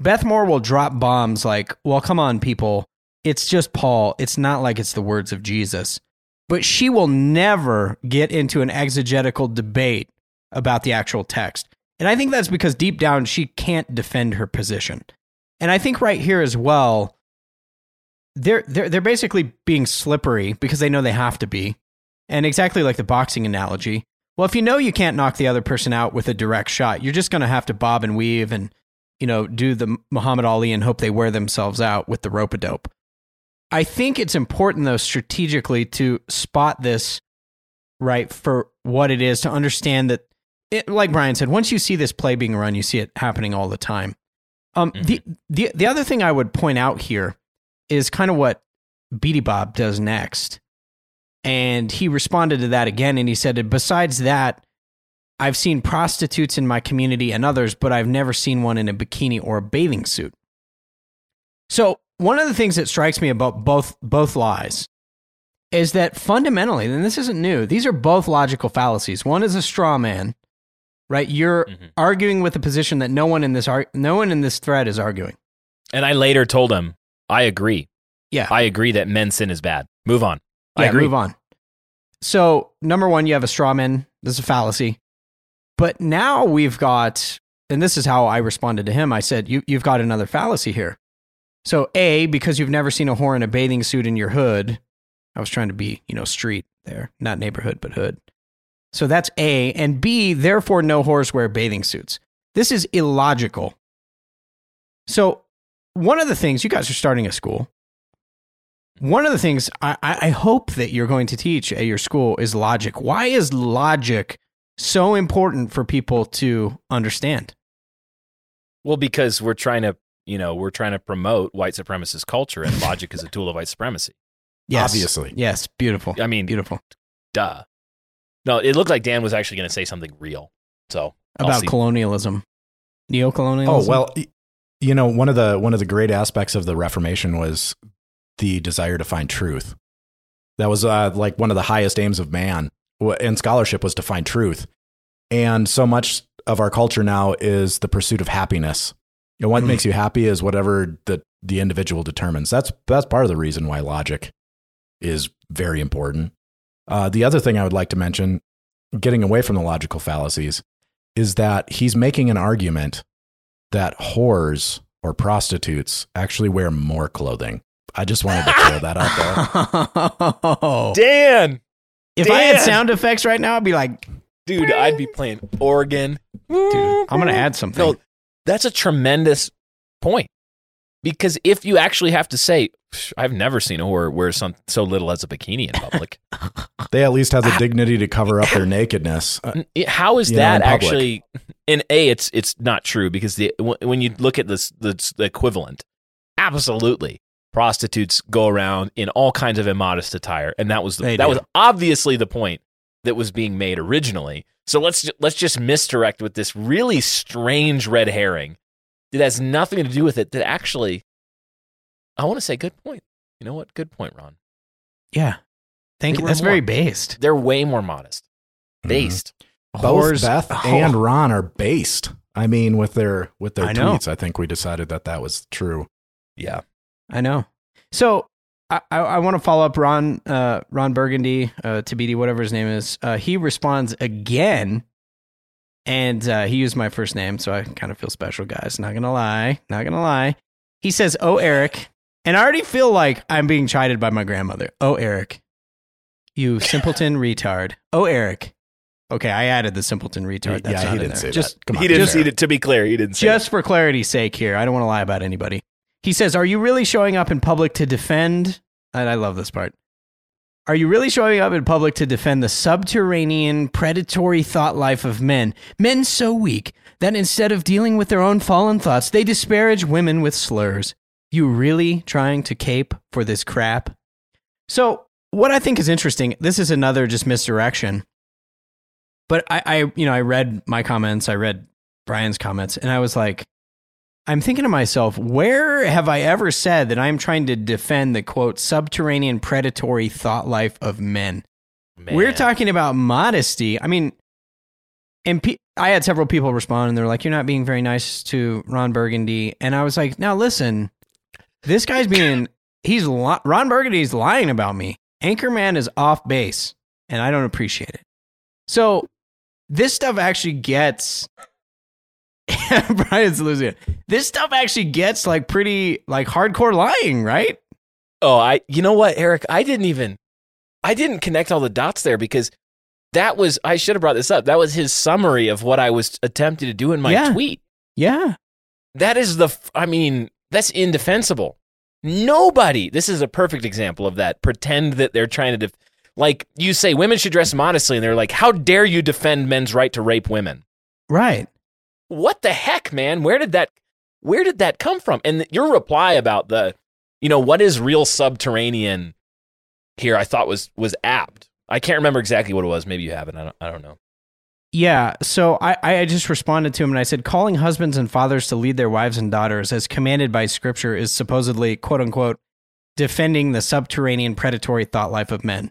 Beth Moore will drop bombs like, well, come on, people. It's just Paul. It's not like it's the words of Jesus but she will never get into an exegetical debate about the actual text. And I think that's because deep down she can't defend her position. And I think right here as well, they're they're they're basically being slippery because they know they have to be. And exactly like the boxing analogy. Well, if you know you can't knock the other person out with a direct shot, you're just going to have to bob and weave and you know do the Muhammad Ali and hope they wear themselves out with the rope a dope. I think it's important though strategically to spot this right for what it is to understand that it, like Brian said, once you see this play being run, you see it happening all the time. Um, Mhm. the, the the other thing I would point out here is kind of what Beatty Bob does next, and he responded to that again, and he said, besides that, I've seen prostitutes in my community and others, but I've never seen one in a bikini or a bathing suit. So one of the things that strikes me about both both lies is that fundamentally, and this isn't new, these are both logical fallacies. One is a straw man, right? You're Mhm. arguing with a position that no one in this ar- no one in this thread is arguing. And I later told him, I agree. Yeah. I agree that men's sin is bad. Move on. I agree. move on. So, number one, you have a straw man. This is a fallacy. But now we've got, and this is how I responded to him. I said, you, You've got another fallacy here. So, A, because you've never seen a whore in a bathing suit in your hood, I was trying to be, you know, street there, not neighborhood, but hood. So that's A. And B, therefore, no whores wear bathing suits. This is illogical. So, one of the things, you guys are starting a school. One of the things I, I hope that you're going to teach at your school is logic. Why is logic so important for people to understand? Well, because we're trying to, you know, we're trying to promote white supremacist culture, and logic is a tool of white supremacy. Yes. Obviously. Yes, beautiful. I mean, beautiful. duh. No, it looked like Dan was actually going to say something real. So I'll about colonialism, neocolonialism. Oh well, you know one of the one of the great aspects of the Reformation was the desire to find truth. That was uh, like one of the highest aims of man w- in scholarship was to find truth, and so much of our culture now is the pursuit of happiness. And what Mhm. makes you happy is whatever the the individual determines. That's that's part of the reason why logic is very important. Uh, the other thing I would like to mention, getting away from the logical fallacies, is that he's making an argument that whores or prostitutes actually wear more clothing. I just wanted to throw that out there. Dan, if I had sound effects right now, I'd be like, dude, I'd be playing organ. dude, I'm going to add something. No, that's a tremendous point. Because if you actually have to say, I've never seen a whore wear some, so little as a bikini in public. They at least have the dignity to cover up their nakedness. Uh, How is You know, that in actually? In a, it's it's not true because the when- when you look at this the, the equivalent, absolutely, prostitutes go around in all kinds of immodest attire, and that was the, that do. was obviously the point that was being made originally. So let's let's just misdirect with this really strange red herring. that has nothing to do with it. That actually, I want to say, good point. You know what? Good point, Ron. yeah. Thank They you. That's more. very based. They're way more modest, Mhm. based. Both Whores- Beth Oh. and Ron are based. I mean, with their with their I know. tweets, I think we decided that that was true. Yeah. I know. So I, I, I want to follow up Ron uh, Ron Burgundy, uh, Thabiti, whatever his name is. Uh, he responds again, and uh, he used my first name, so I kind of feel special, guys. Not gonna lie, not gonna lie. He says, "Oh, Eric," and I already feel like I'm being chided by my grandmother. Oh, Eric, you simpleton retard. Oh, Eric. Okay, I added the simpleton retard. That's yeah, he didn't there. say Just that. Come on, he didn't see fair. it. To be clear, he didn't say just for clarity's sake here, I don't want to lie about anybody. He says, Are you really showing up in public to defend? And I love this part. Are you really showing up in public to defend the subterranean, predatory thought life of men? Men so weak that instead of dealing with their own fallen thoughts, they disparage women with slurs. You really trying to cape for this crap? So, what I think is interesting, this is another just misdirection. But I, I you know, I read my comments, I read Brian's comments, and I was like, I'm thinking to myself, where have I ever said that I'm trying to defend the quote subterranean predatory thought life of men? Man. We're talking about modesty. I mean, and pe- I had several people respond, and they're like, "You're not being very nice to Ron Burgundy," and I was like, "Now listen, this guy's being he's li- Ron Burgundy's lying about me. Anchorman is off base, and I don't appreciate it. So this stuff actually gets." Brian's losing it. This stuff actually gets like pretty like hardcore lying, right? Oh, I you know what, Eric? I didn't even I didn't connect all the dots there because that was I should have brought this up. That was his summary of what I was attempting to do in my Yeah. tweet. Yeah. That is the I mean, that's indefensible. Nobody. This is a perfect example of that. Pretend that they're trying to def- like you say women should dress modestly and they're like, "How dare you defend men's right to rape women?" Right. What the heck, man? Where did that where did that come from? And your reply about the, you know, what is real subterranean here, I thought was was apt. I can't remember exactly what it was. Maybe you have it. I don't I don't know. Yeah. So I, I just responded to him and I said, calling husbands and fathers to lead their wives and daughters as commanded by scripture is supposedly, quote unquote, defending the subterranean predatory thought life of men.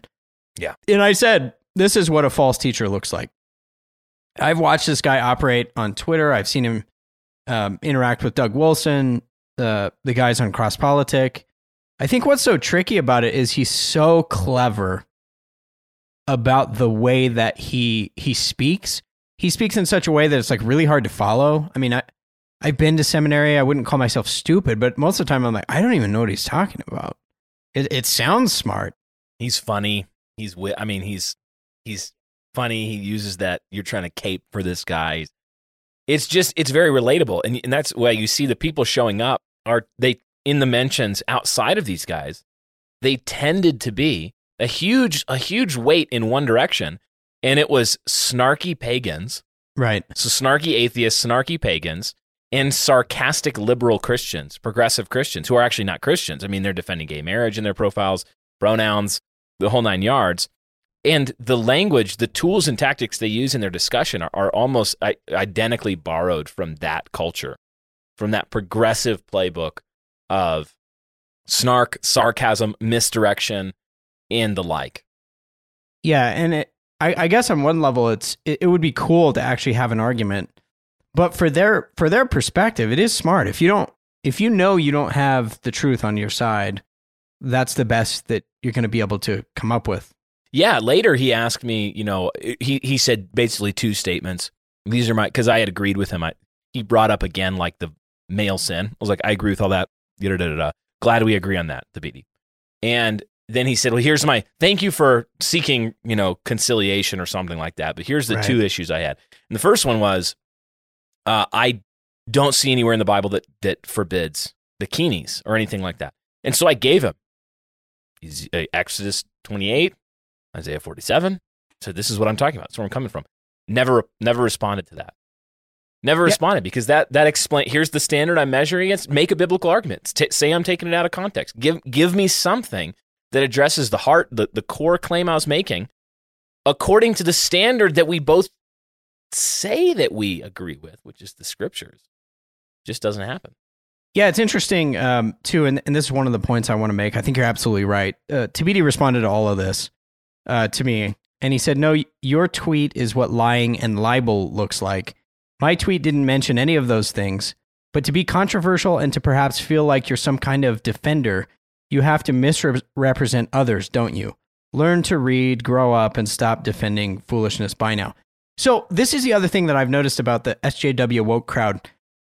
Yeah. And I said, this is what a false teacher looks like. I've watched this guy operate on Twitter. I've seen him um, interact with Doug Wilson, the the guys on Cross Politic. I think what's so tricky about it is he's so clever about the way that he he speaks. He speaks in such a way that it's like really hard to follow. I mean, I I've been to seminary. I wouldn't call myself stupid, but most of the time I'm like, I don't even know what he's talking about. It it sounds smart. He's funny. He's wi- I mean, he's he's funny. He uses that you're trying to cape for this guy. It's just it's very relatable. And and that's why you see the people showing up are they in the mentions outside of these guys. They tended to be a huge a huge weight in one direction and it was snarky pagans Right. so snarky atheists snarky pagans and sarcastic liberal christians progressive christians who are actually not christians i mean they're defending gay marriage in their profiles pronouns the whole nine yards and the language the tools and tactics they use in their discussion are, are almost i- identically borrowed from that culture from that progressive playbook of snark sarcasm misdirection and the like Yeah, and it, I, I guess on one level, it's it, it would be cool to actually have an argument, but for their for their perspective, it is smart. If you don't, if you know you don't have the truth on your side, that's the best that you're going to be able to come up with. Yeah, later he asked me, you know, he he said basically two statements. These are my because I had agreed with him. I he brought up again like the male sin. I was like, I agree with all that. Da, da, da, da, da. Glad we agree on that, the BD. And then he said, Well, here's my thank you for seeking, you know, conciliation or something like that. But here's the Right. two issues I had. And the first one was uh, I don't see anywhere in the Bible that that forbids bikinis or anything like that. And so I gave him uh, Exodus 28, Isaiah 47. So this is what I'm talking about. That's where I'm coming from. Never, never responded to that. Never Yeah. responded because that that explain. Here's the standard I'm measuring against. Make a biblical argument. T- say I'm taking it out of context. Give give me something that addresses the heart, the, the core claim I was making, according to the standard that we both say that we agree with, which is the scriptures. Just doesn't happen. Yeah, it's interesting um, too, and, and this is one of the points I want to make. I think you're absolutely right. Uh, Thabiti responded to all of this uh, to me, and he said, "No, your tweet is what lying and libel looks like. My tweet didn't mention any of those things. But to be controversial and to perhaps feel like you're some kind of defender, you have to misrepresent others, don't you? Learn to read, grow up, and stop defending foolishness by now." So this is the other thing that I've noticed about the SJW woke crowd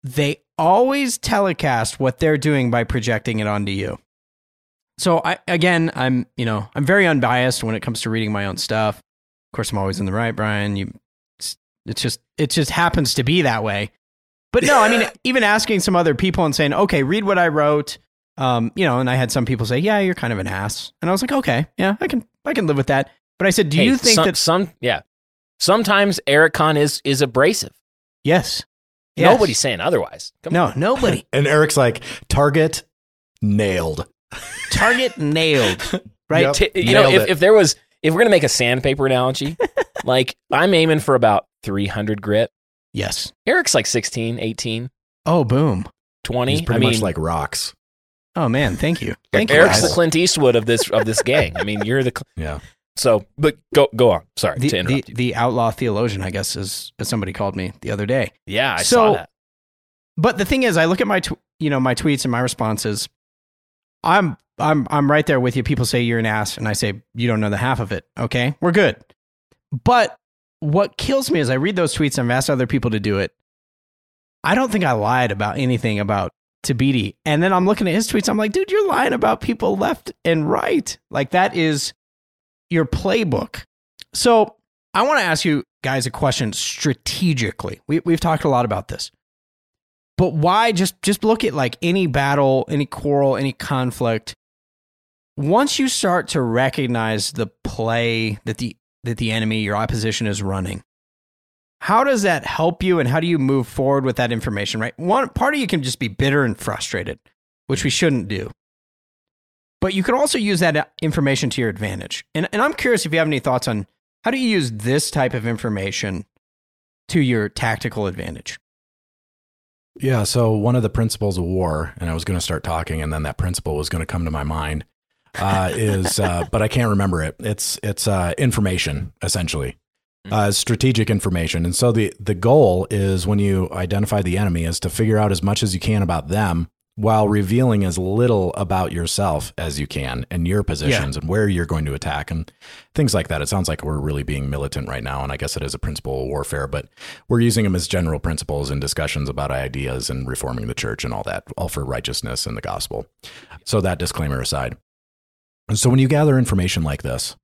they always telecast what they're doing by projecting it onto you. So I again, I'm you know I'm very unbiased when it comes to reading my own stuff. Of course, I'm always in the right, Brian. You, it's, it's just it just happens to be that way. But no, I mean even asking some other people and saying, okay, read what I wrote. Um, you know, and I had some people say, yeah, you're kind of an ass, and I was like, okay, yeah, I can I can live with that. But I said, do Hey, you think some, that some yeah? Sometimes Eric Kahn is is abrasive. yes, yes. Nobody's saying otherwise. Come no nobody And Eric's like, Target nailed. Target nailed right. Yep. T- you know, if, if there was, if we're gonna make a sandpaper analogy, like I'm aiming for about 300 grit. Yes. Eric's like 16, 18, Oh, boom. 20. He's I pretty mean, much like rocks. Oh man, thank you. Thank Eric's you. the. Clint Eastwood of this of this gang. I mean, you're the Cl- Yeah. so. But go go on. Sorry the, to the, interrupt you. the outlaw theologian, I guess, is as somebody called me the other day. Yeah, I So- saw that. But the thing is, I look at my tw- you know my tweets and my responses. I'm I'm I'm right there with you. People say you're an ass, and I say you don't know the half of it. Okay, we're good. But what kills me is I read those tweets and I've asked other people to do it. I don't think I lied about anything about Thabiti. And then I'm looking at his tweets. I'm like, dude, you're lying about people left and right. Like that is your playbook. So I want to ask you guys a question strategically. We, we've talked a lot about this, but why just just look at like any battle, any quarrel, any conflict. Once you start to recognize the play that the that the enemy, your opposition, is running, how does that help you, and how do you move forward with that information? Right, one part of you can just be bitter and frustrated, which we shouldn't do. But you can also use that uh, information to your advantage. And, and I'm curious if you have any thoughts on how do you use this type of information to your tactical advantage? Yeah. So, one of the principles of war, and I was going to start talking, and then that principle was going to come to my mind, uh, is, uh, but I can't remember it. It's, it's uh, information, essentially. Hmm. Uh, strategic information, and so the the goal is when you identify the enemy is to figure out as much as you can about them while revealing as little about yourself as you can and your positions yeah. and where you're going to attack and things like that. It sounds like we're really being militant right now, and I guess it is a principle of warfare, but we're using them as general principles in discussions about ideas and reforming the church and all that, all for righteousness and the gospel. So, that disclaimer aside. So, when you gather information like this,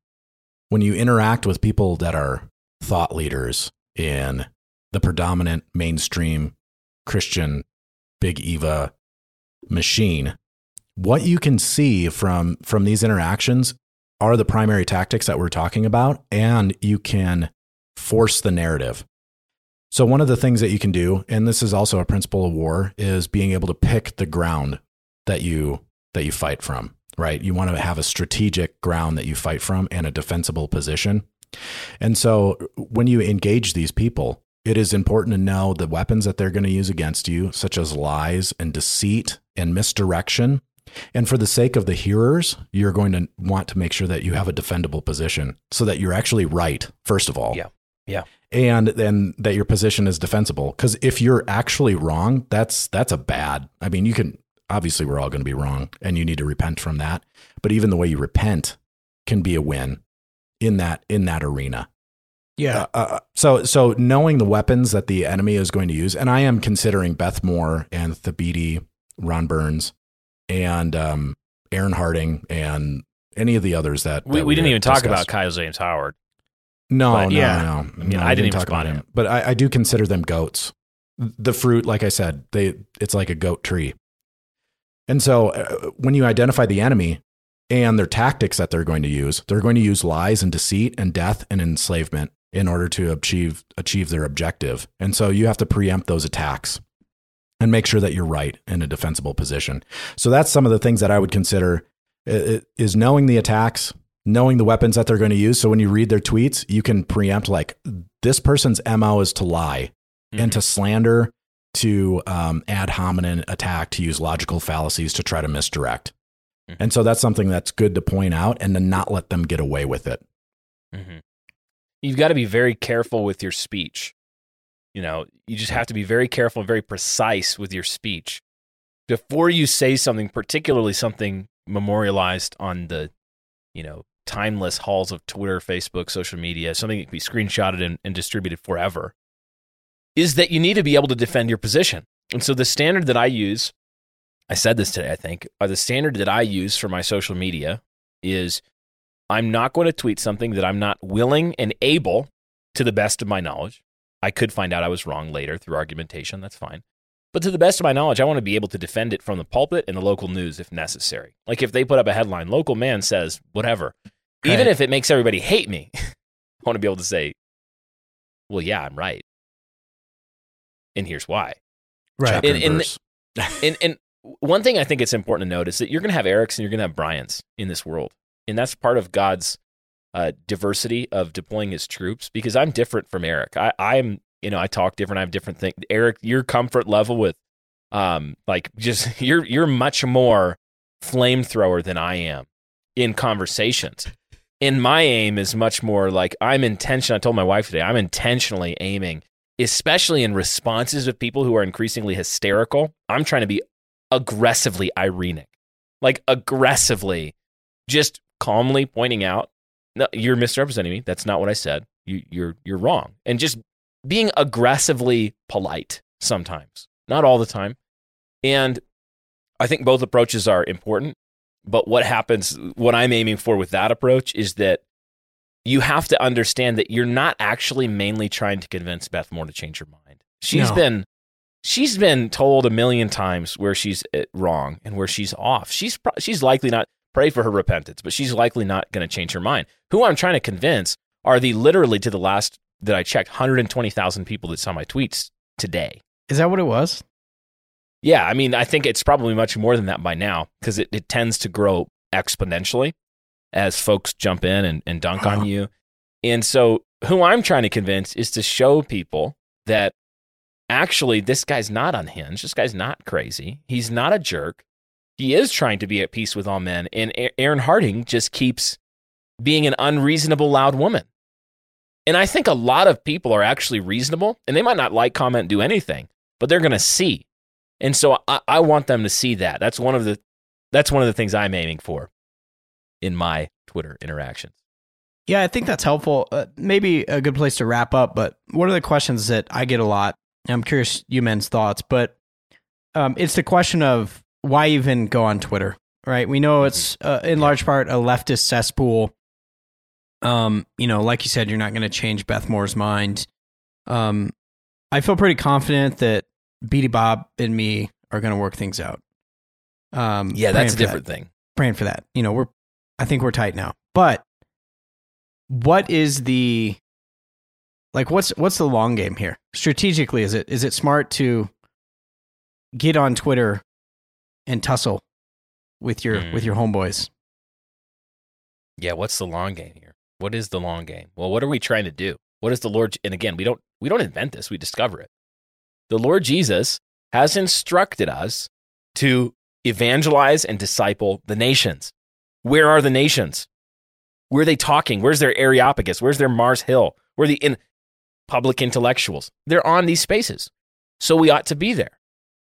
when you interact with people that are thought leaders in the predominant mainstream Christian Big Eva machine, what you can see from from these interactions are the primary tactics that we're talking about and you can force the narrative. So one of the things that you can do and this is also a principle of war is being able to pick the ground that you that you fight from, right? You want to have a strategic ground that you fight from and a defensible position. And so when you engage these people, it is important to know the weapons that they're going to use against you, such as lies and deceit and misdirection. And for the sake of the hearers, you're going to want to make sure that you have a defendable position so that you're actually right, first of all. Yeah. Yeah. And then that your position is defensible. Because if you're actually wrong, that's that's a bad. I mean, you can obviously we're all going to be wrong and you need to repent from that. But even the way you repent can be a win in that in that arena. Yeah. Uh, uh, so so knowing the weapons that the enemy is going to use, and I am considering Beth Moore and Thabiti Ron Burns, and um, Erin Harding, and any of the others that, we, that we, we didn't even discussed. talk about Kyle James Howard. No, But, no, yeah. no. I mean, No, I didn't even talk spot about him. but I, I do consider them goats. The fruit, like I said, they it's like a goat tree. And so, uh, when you identify the enemy and their tactics that they're going to use, they're going to use lies and deceit and death and enslavement in order to achieve achieve their objective. And so, you have to preempt those attacks and make sure that you're right in a defensible position. So that's some of the things that I would consider is knowing the attacks, knowing the weapons that they're going to use. So when you read their tweets, you can preempt like this person's MO is to lie and to slander, to um, ad hominem attack, to use logical fallacies to try to misdirect. Mhm. And so that's something that's good to point out and to not let them get away with it. Mhm. You've got to be very careful with your speech. You know, you just have to be very careful and very precise with your speech before you say something, particularly something memorialized on the, you know, timeless halls of Twitter, Facebook, social media, something that can be screenshotted and, and distributed forever. Is that you need to be able to defend your position. And so the standard that I use, I said this today, I think, the standard that I use for my social media is I'm not going to tweet something that I'm not willing and able, to the best of my knowledge. I could find out I was wrong later through argumentation. That's fine. But to the best of my knowledge, I want to be able to defend it from the pulpit and the local news if necessary. Like if they put up a headline, local man says whatever, even if it makes everybody hate me, I want to be able to say, well, yeah, I'm right. And here's why. Right. And- and and- and one thing I think it's important to note is that you're going to have Erics and you're going to have Bryans in this world, and that's part of God's uh, diversity of deploying His troops. Because I'm different from Eric. I I'm you know I talk different. I have different things. Eric, your comfort level with um like just you're you're much more flamethrower than I am in conversations. And my aim is much more like I'm intentional. I told my wife today, I'm intentionally aiming, especially in responses with people who are increasingly hysterical. I'm trying to be aggressively irenic, like aggressively, just calmly pointing out, no, you're misrepresenting me. That's not what I said. You, you're you're wrong, and just being aggressively polite sometimes, not all the time. And I think both approaches are important. But what happens, what I'm aiming for with that approach is that you have to understand that you're not actually mainly trying to convince Beth Moore to change her mind. She's No. been she's been told a million times where she's uh, wrong and where she's off. She's pro- she's likely not pray for her repentance, but she's likely not going to change her mind. Who I'm trying to convince are the literally to the last that I checked 120,000 people that saw my tweets today. Is that what it was? Yeah, I mean, I think it's probably much more than that by now because it, it tends to grow exponentially as folks jump in and, and dunk Uh-huh. on you. And so, who I'm trying to convince is to show people that actually this guy's not unhinged. This guy's not crazy. He's not a jerk. He is trying to be at peace with all men. And Erin Harding just keeps being an unreasonable, loud woman. And I think a lot of people are actually reasonable and they might not like, comment, do anything, but they're going to see. And so I, I want them to see that. That's one of the that's one of the things I'm aiming for in my Twitter interactions. Yeah, I think that's helpful. Uh, maybe a good place to wrap up. But one of the questions that I get a lot, I'm curious you men's thoughts, but um, it's the question of why even go on Twitter, right? We know it's uh, in large part a leftist cesspool. Um, you know, like you said, you're not going to change Beth Moore's mind. Um, I feel pretty confident that Beatty Bob and me are going to work things out. Um, Yeah, that's a for that different thing. praying for that. You know, we're I think we're tight now. But what is the like what's what's the long game here? Strategically, is it is it smart to get on Twitter and tussle with your Hmm. with your homeboys? Yeah, what's the long game here? What is the long game? Well, what are we trying to do? What is the Lord and again, we don't we don't invent this, we discover it. The Lord Jesus has instructed us to evangelize and disciple the nations. Where are the nations? Where are they talking? Where's their Areopagus? Where's their Mars Hill? Where are the in public intellectuals? They're on these spaces. So we ought to be there.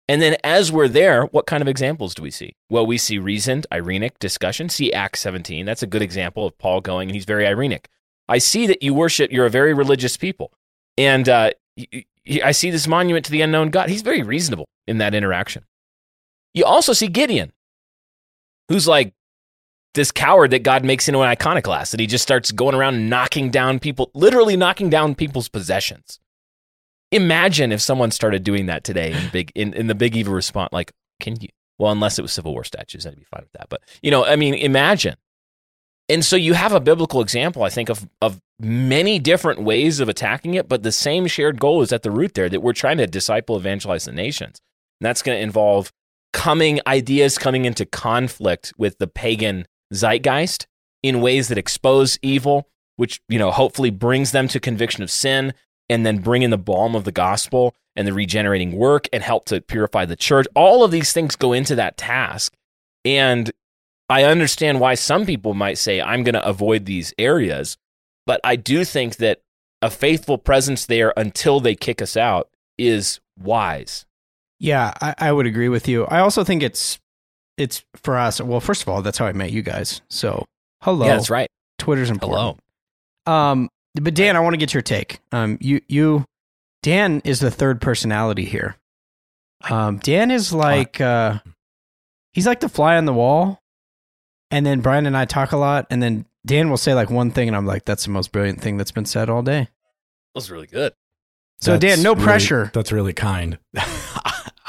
And then as we're there, what kind of examples do we see? Well, we see reasoned, irenic discussion. See Acts 17. That's a good example of Paul going, and he's very irenic. I see that you worship, you're a very religious people. And uh, I see this monument to the unknown God. He's very reasonable in that interaction. You also see Gideon, who's like this coward that God makes into an iconoclast, that he just starts going around knocking down people, literally knocking down people's possessions. Imagine if someone started doing that today in big in, in the big evil response. Like, can you? Well, unless it was Civil War statues, I'd be fine with that. But you know, I mean, imagine. And so you have a biblical example, I think, of of many different ways of attacking it, but the same shared goal is at the root there that we're trying to disciple, evangelize the nations. And that's going to involve coming ideas coming into conflict with the pagan zeitgeist in ways that expose evil, which you know hopefully brings them to conviction of sin, and then bring in the balm of the gospel and the regenerating work and help to purify the church. All of these things go into that task, and I understand why some people might say I'm going to avoid these areas, but I do think that a faithful presence there until they kick us out is wise. Yeah, I, I would agree with you. I also think it's it's for us. Well, first of all, that's how I met you guys. So hello, Yeah, that's right. Twitter's important. Um, but Dan, I want to get your take. Um, you you Dan is the third personality here. Um, Dan is like uh, he's like the fly on the wall, and then Bryan and I talk a lot, and then Dan will say like one thing, and I'm like, that's the most brilliant thing that's been said all day. That was really good. So That's Dan, no really- pressure. That's really kind.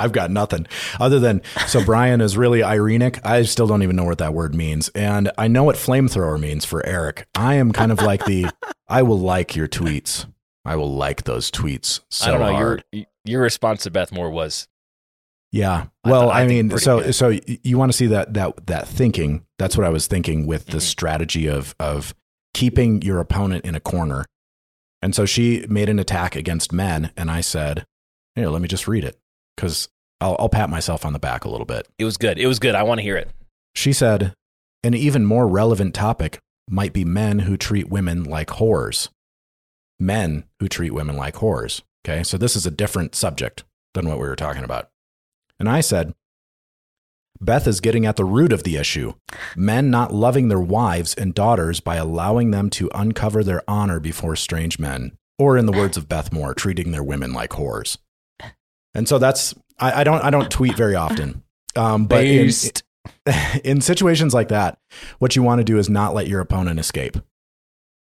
I've got nothing other than so Bryan is really irenic. I still don't even know what that word means, and I know what flamethrower means for Eric. I am kind of like the I will like your tweets. I will like those tweets so I don't know. hard. Your your response to Beth Moore was Yeah. Well, thought- I I, mean, so good. so you want to see that that that thinking? That's what I was thinking with the Mhm. strategy of of keeping your opponent in a corner. And so she made an attack against men, and I said, "Here, let me just read it because I'll, I'll pat myself on the back a little bit." it was good. It was good. I want to hear it. She said, "An even more relevant topic might be men who treat women like whores. Men who treat women like whores." Okay, so this is a different subject than what we were talking about. And I said, Beth is getting at the root of the issue men not loving their wives and daughters by allowing them to uncover their honor before strange men, or in the words of Beth Moore, treating their women like whores. And so that's, I, I, don't, I don't tweet very often. Um, but in, in situations like that, what you want to do is not let your opponent escape.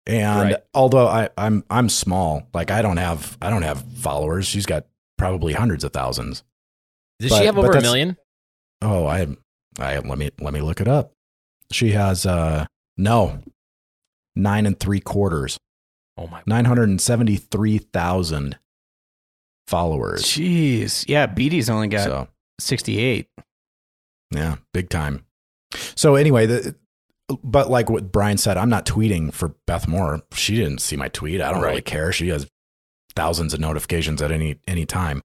And Right. although I, I'm I'm small, like I don't have I don't have followers. She's got probably hundreds of thousands. Does But- she have over a million? Oh, I I let me let me look it up. She has uh no nine and three quarters, Oh my! nine hundred and seventy three thousand followers. Jeez. Yeah, BD's only got So 68. Yeah, big time. So anyway, the, but like what Bryan said, I'm not tweeting for Beth Moore. She didn't see my tweet. I don't really care. She has thousands of notifications at any any time.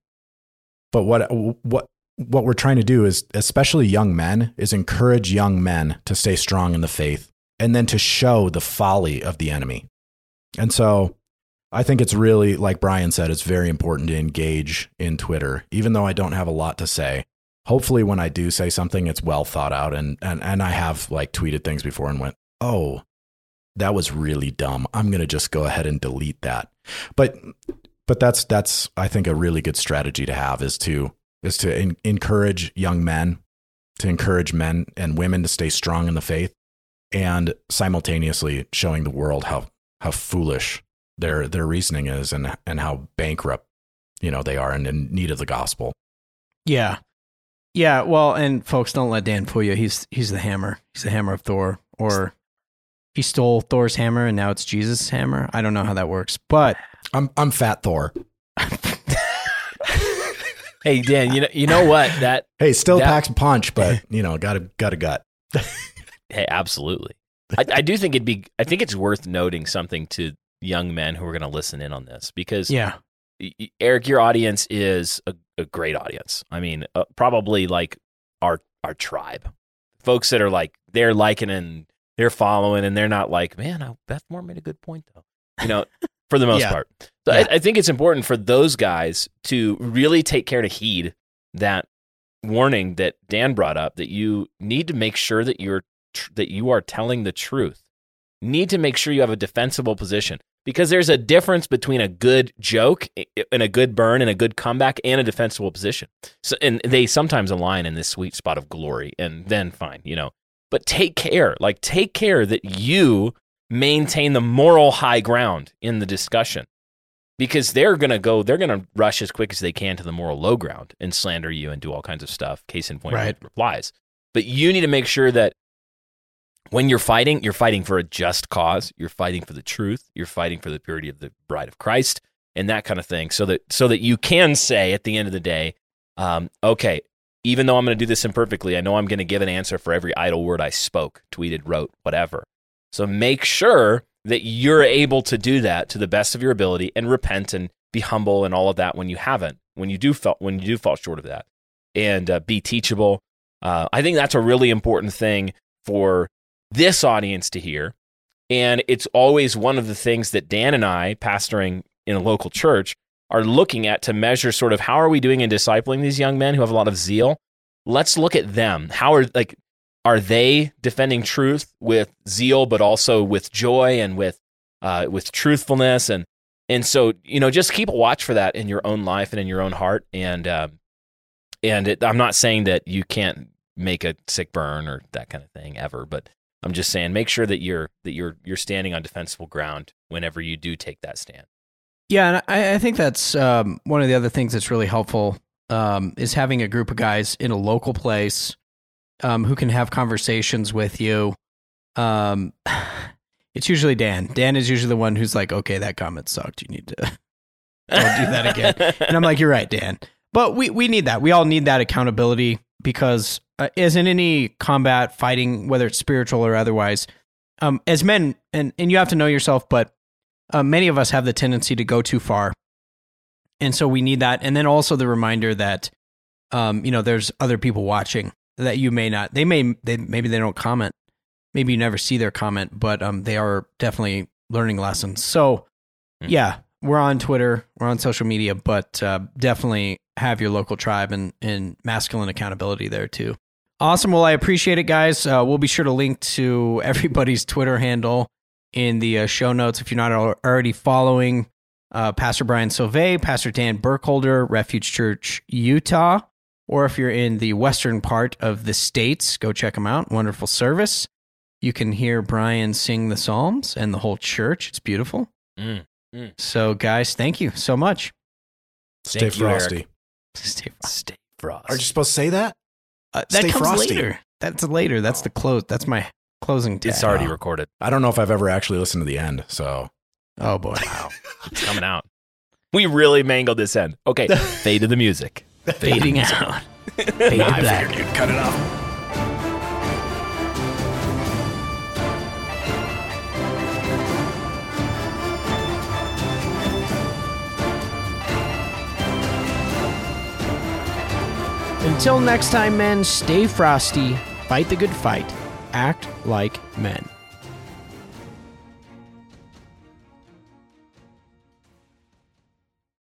But what what what we're trying to do is, especially young men, is encourage young men to stay strong in the faith and then to show the folly of the enemy. And so I think it's really, like Bryan said, it's very important to engage in Twitter, even though I don't have a lot to say hopefully when I do say something, it's well thought out. And, and, and I have like tweeted things before and went, oh, that was really dumb. I'm going to just go ahead and delete that. But, but that's, that's, I think a really good strategy to have is to, is to en- encourage young men, to encourage men and women to stay strong in the faith and simultaneously showing the world how, how foolish their, their reasoning is and, and how bankrupt, you know, they are and in need of the gospel. Yeah. Yeah, well, and folks, don't let Dan fool you. He's he's the hammer. He's the hammer of Thor. Or he stole Thor's hammer and now it's Jesus' hammer. I don't know how that works. But I'm, I'm fat Thor. Hey Dan, you know you know what that? Hey, still That- packs a punch, but you know, got a got a gut. Hey, absolutely. I, I do think it'd be. I think it's worth noting something to young men who are going to listen in on this because yeah. Eric, your audience is a, a great audience. I mean, uh, probably like our our tribe, folks that are like they're liking and they're following, and they're not like, man, oh, Beth Moore made a good point though. You know, for the most Yeah. part. So Yeah. I, I think it's important for those guys to really take care to heed that warning that Dan brought up that you need to make sure that you're tr- that you are telling the truth. Need to make sure you have a defensible position because there's a difference between a good joke and a good burn and a good comeback and a defensible position. So, and they sometimes align in this sweet spot of glory, and then fine, you know. But take care, like take care that you maintain the moral high ground in the discussion because they're going to go they're going to rush as quick as they can to the moral low ground and slander you and do all kinds of stuff case in point Right. replies but you need to make sure that when you're fighting you're fighting for a just cause. You're fighting for the truth. You're fighting for the purity of the bride of christ and that kind of thing. So that so that you can say at the end of the day um, okay even though i'm going to do this imperfectly i know i'm going to give an answer for every idle word i spoke tweeted wrote whatever. So make sure that you're able to do that to the best of your ability and repent and be humble and all of that when you haven't, when you do fall, when you do fall short of that, and uh, be teachable. Uh, I think that's a really important thing for this audience to hear, and it's always one of the things that Dan and I, pastoring in a local church, are looking at to measure sort of how are we doing in discipling these young men who have a lot of zeal. Let's look at them. How are like are they defending truth with zeal, but also with joy and with uh, with truthfulness and and so you know just keep a watch for that in your own life and in your own heart and um, and it, I'm not saying that you can't make a sick burn or that kind of thing ever, but I'm just saying make sure that you're that you're you're standing on defensible ground whenever you do take that stand. Yeah, and I, I think that's um, one of the other things that's really helpful um, is having a group of guys in a local place um, who can have conversations with you. Um, it's usually Dan. Dan is usually the one who's like, "Okay, that comment sucked. You need to don't do that again." And I'm like, "You're right, Dan." But we we need that. We all need that accountability because, uh, as in any combat fighting, whether it's spiritual or otherwise, um, as men, and and you have to know yourself, but uh, many of us have the tendency to go too far, and so we need that. And then also the reminder that, um, you know, there's other people watching that you may not. They may they maybe they don't comment. Maybe you never see their comment, but um, they are definitely learning lessons. So, Hmm. yeah, we're on Twitter, we're on social media, but uh, definitely have your local tribe and and masculine accountability there too. Awesome. Well, I appreciate it, guys. Uh, we'll be sure to link to everybody's Twitter handle in the uh, show notes if you're not already following uh, Pastor Bryan Sauvé, Pastor Dan Burkholder, Refuge Church, Utah. Or if you're in the western part of the states, go check them out. Wonderful service. You can hear Bryan sing the Psalms and the whole church. It's beautiful. Mm. So, guys, thank you so much. Stay Thank you, Eric. frosty. Stay Stay frost. Aren't you supposed to say that? Uh, that Stay comes frosty. later. That's later. That's the close. That's my closing tag. It's already Wow. recorded. I don't know if I've ever actually listened to the end. So Oh boy. Wow. it's coming out. We really mangled this end. Okay, fade to the music. Fading out. Fade to I black. figured you'd cut it off. Until next time, men, stay frosty, fight the good fight, act like men.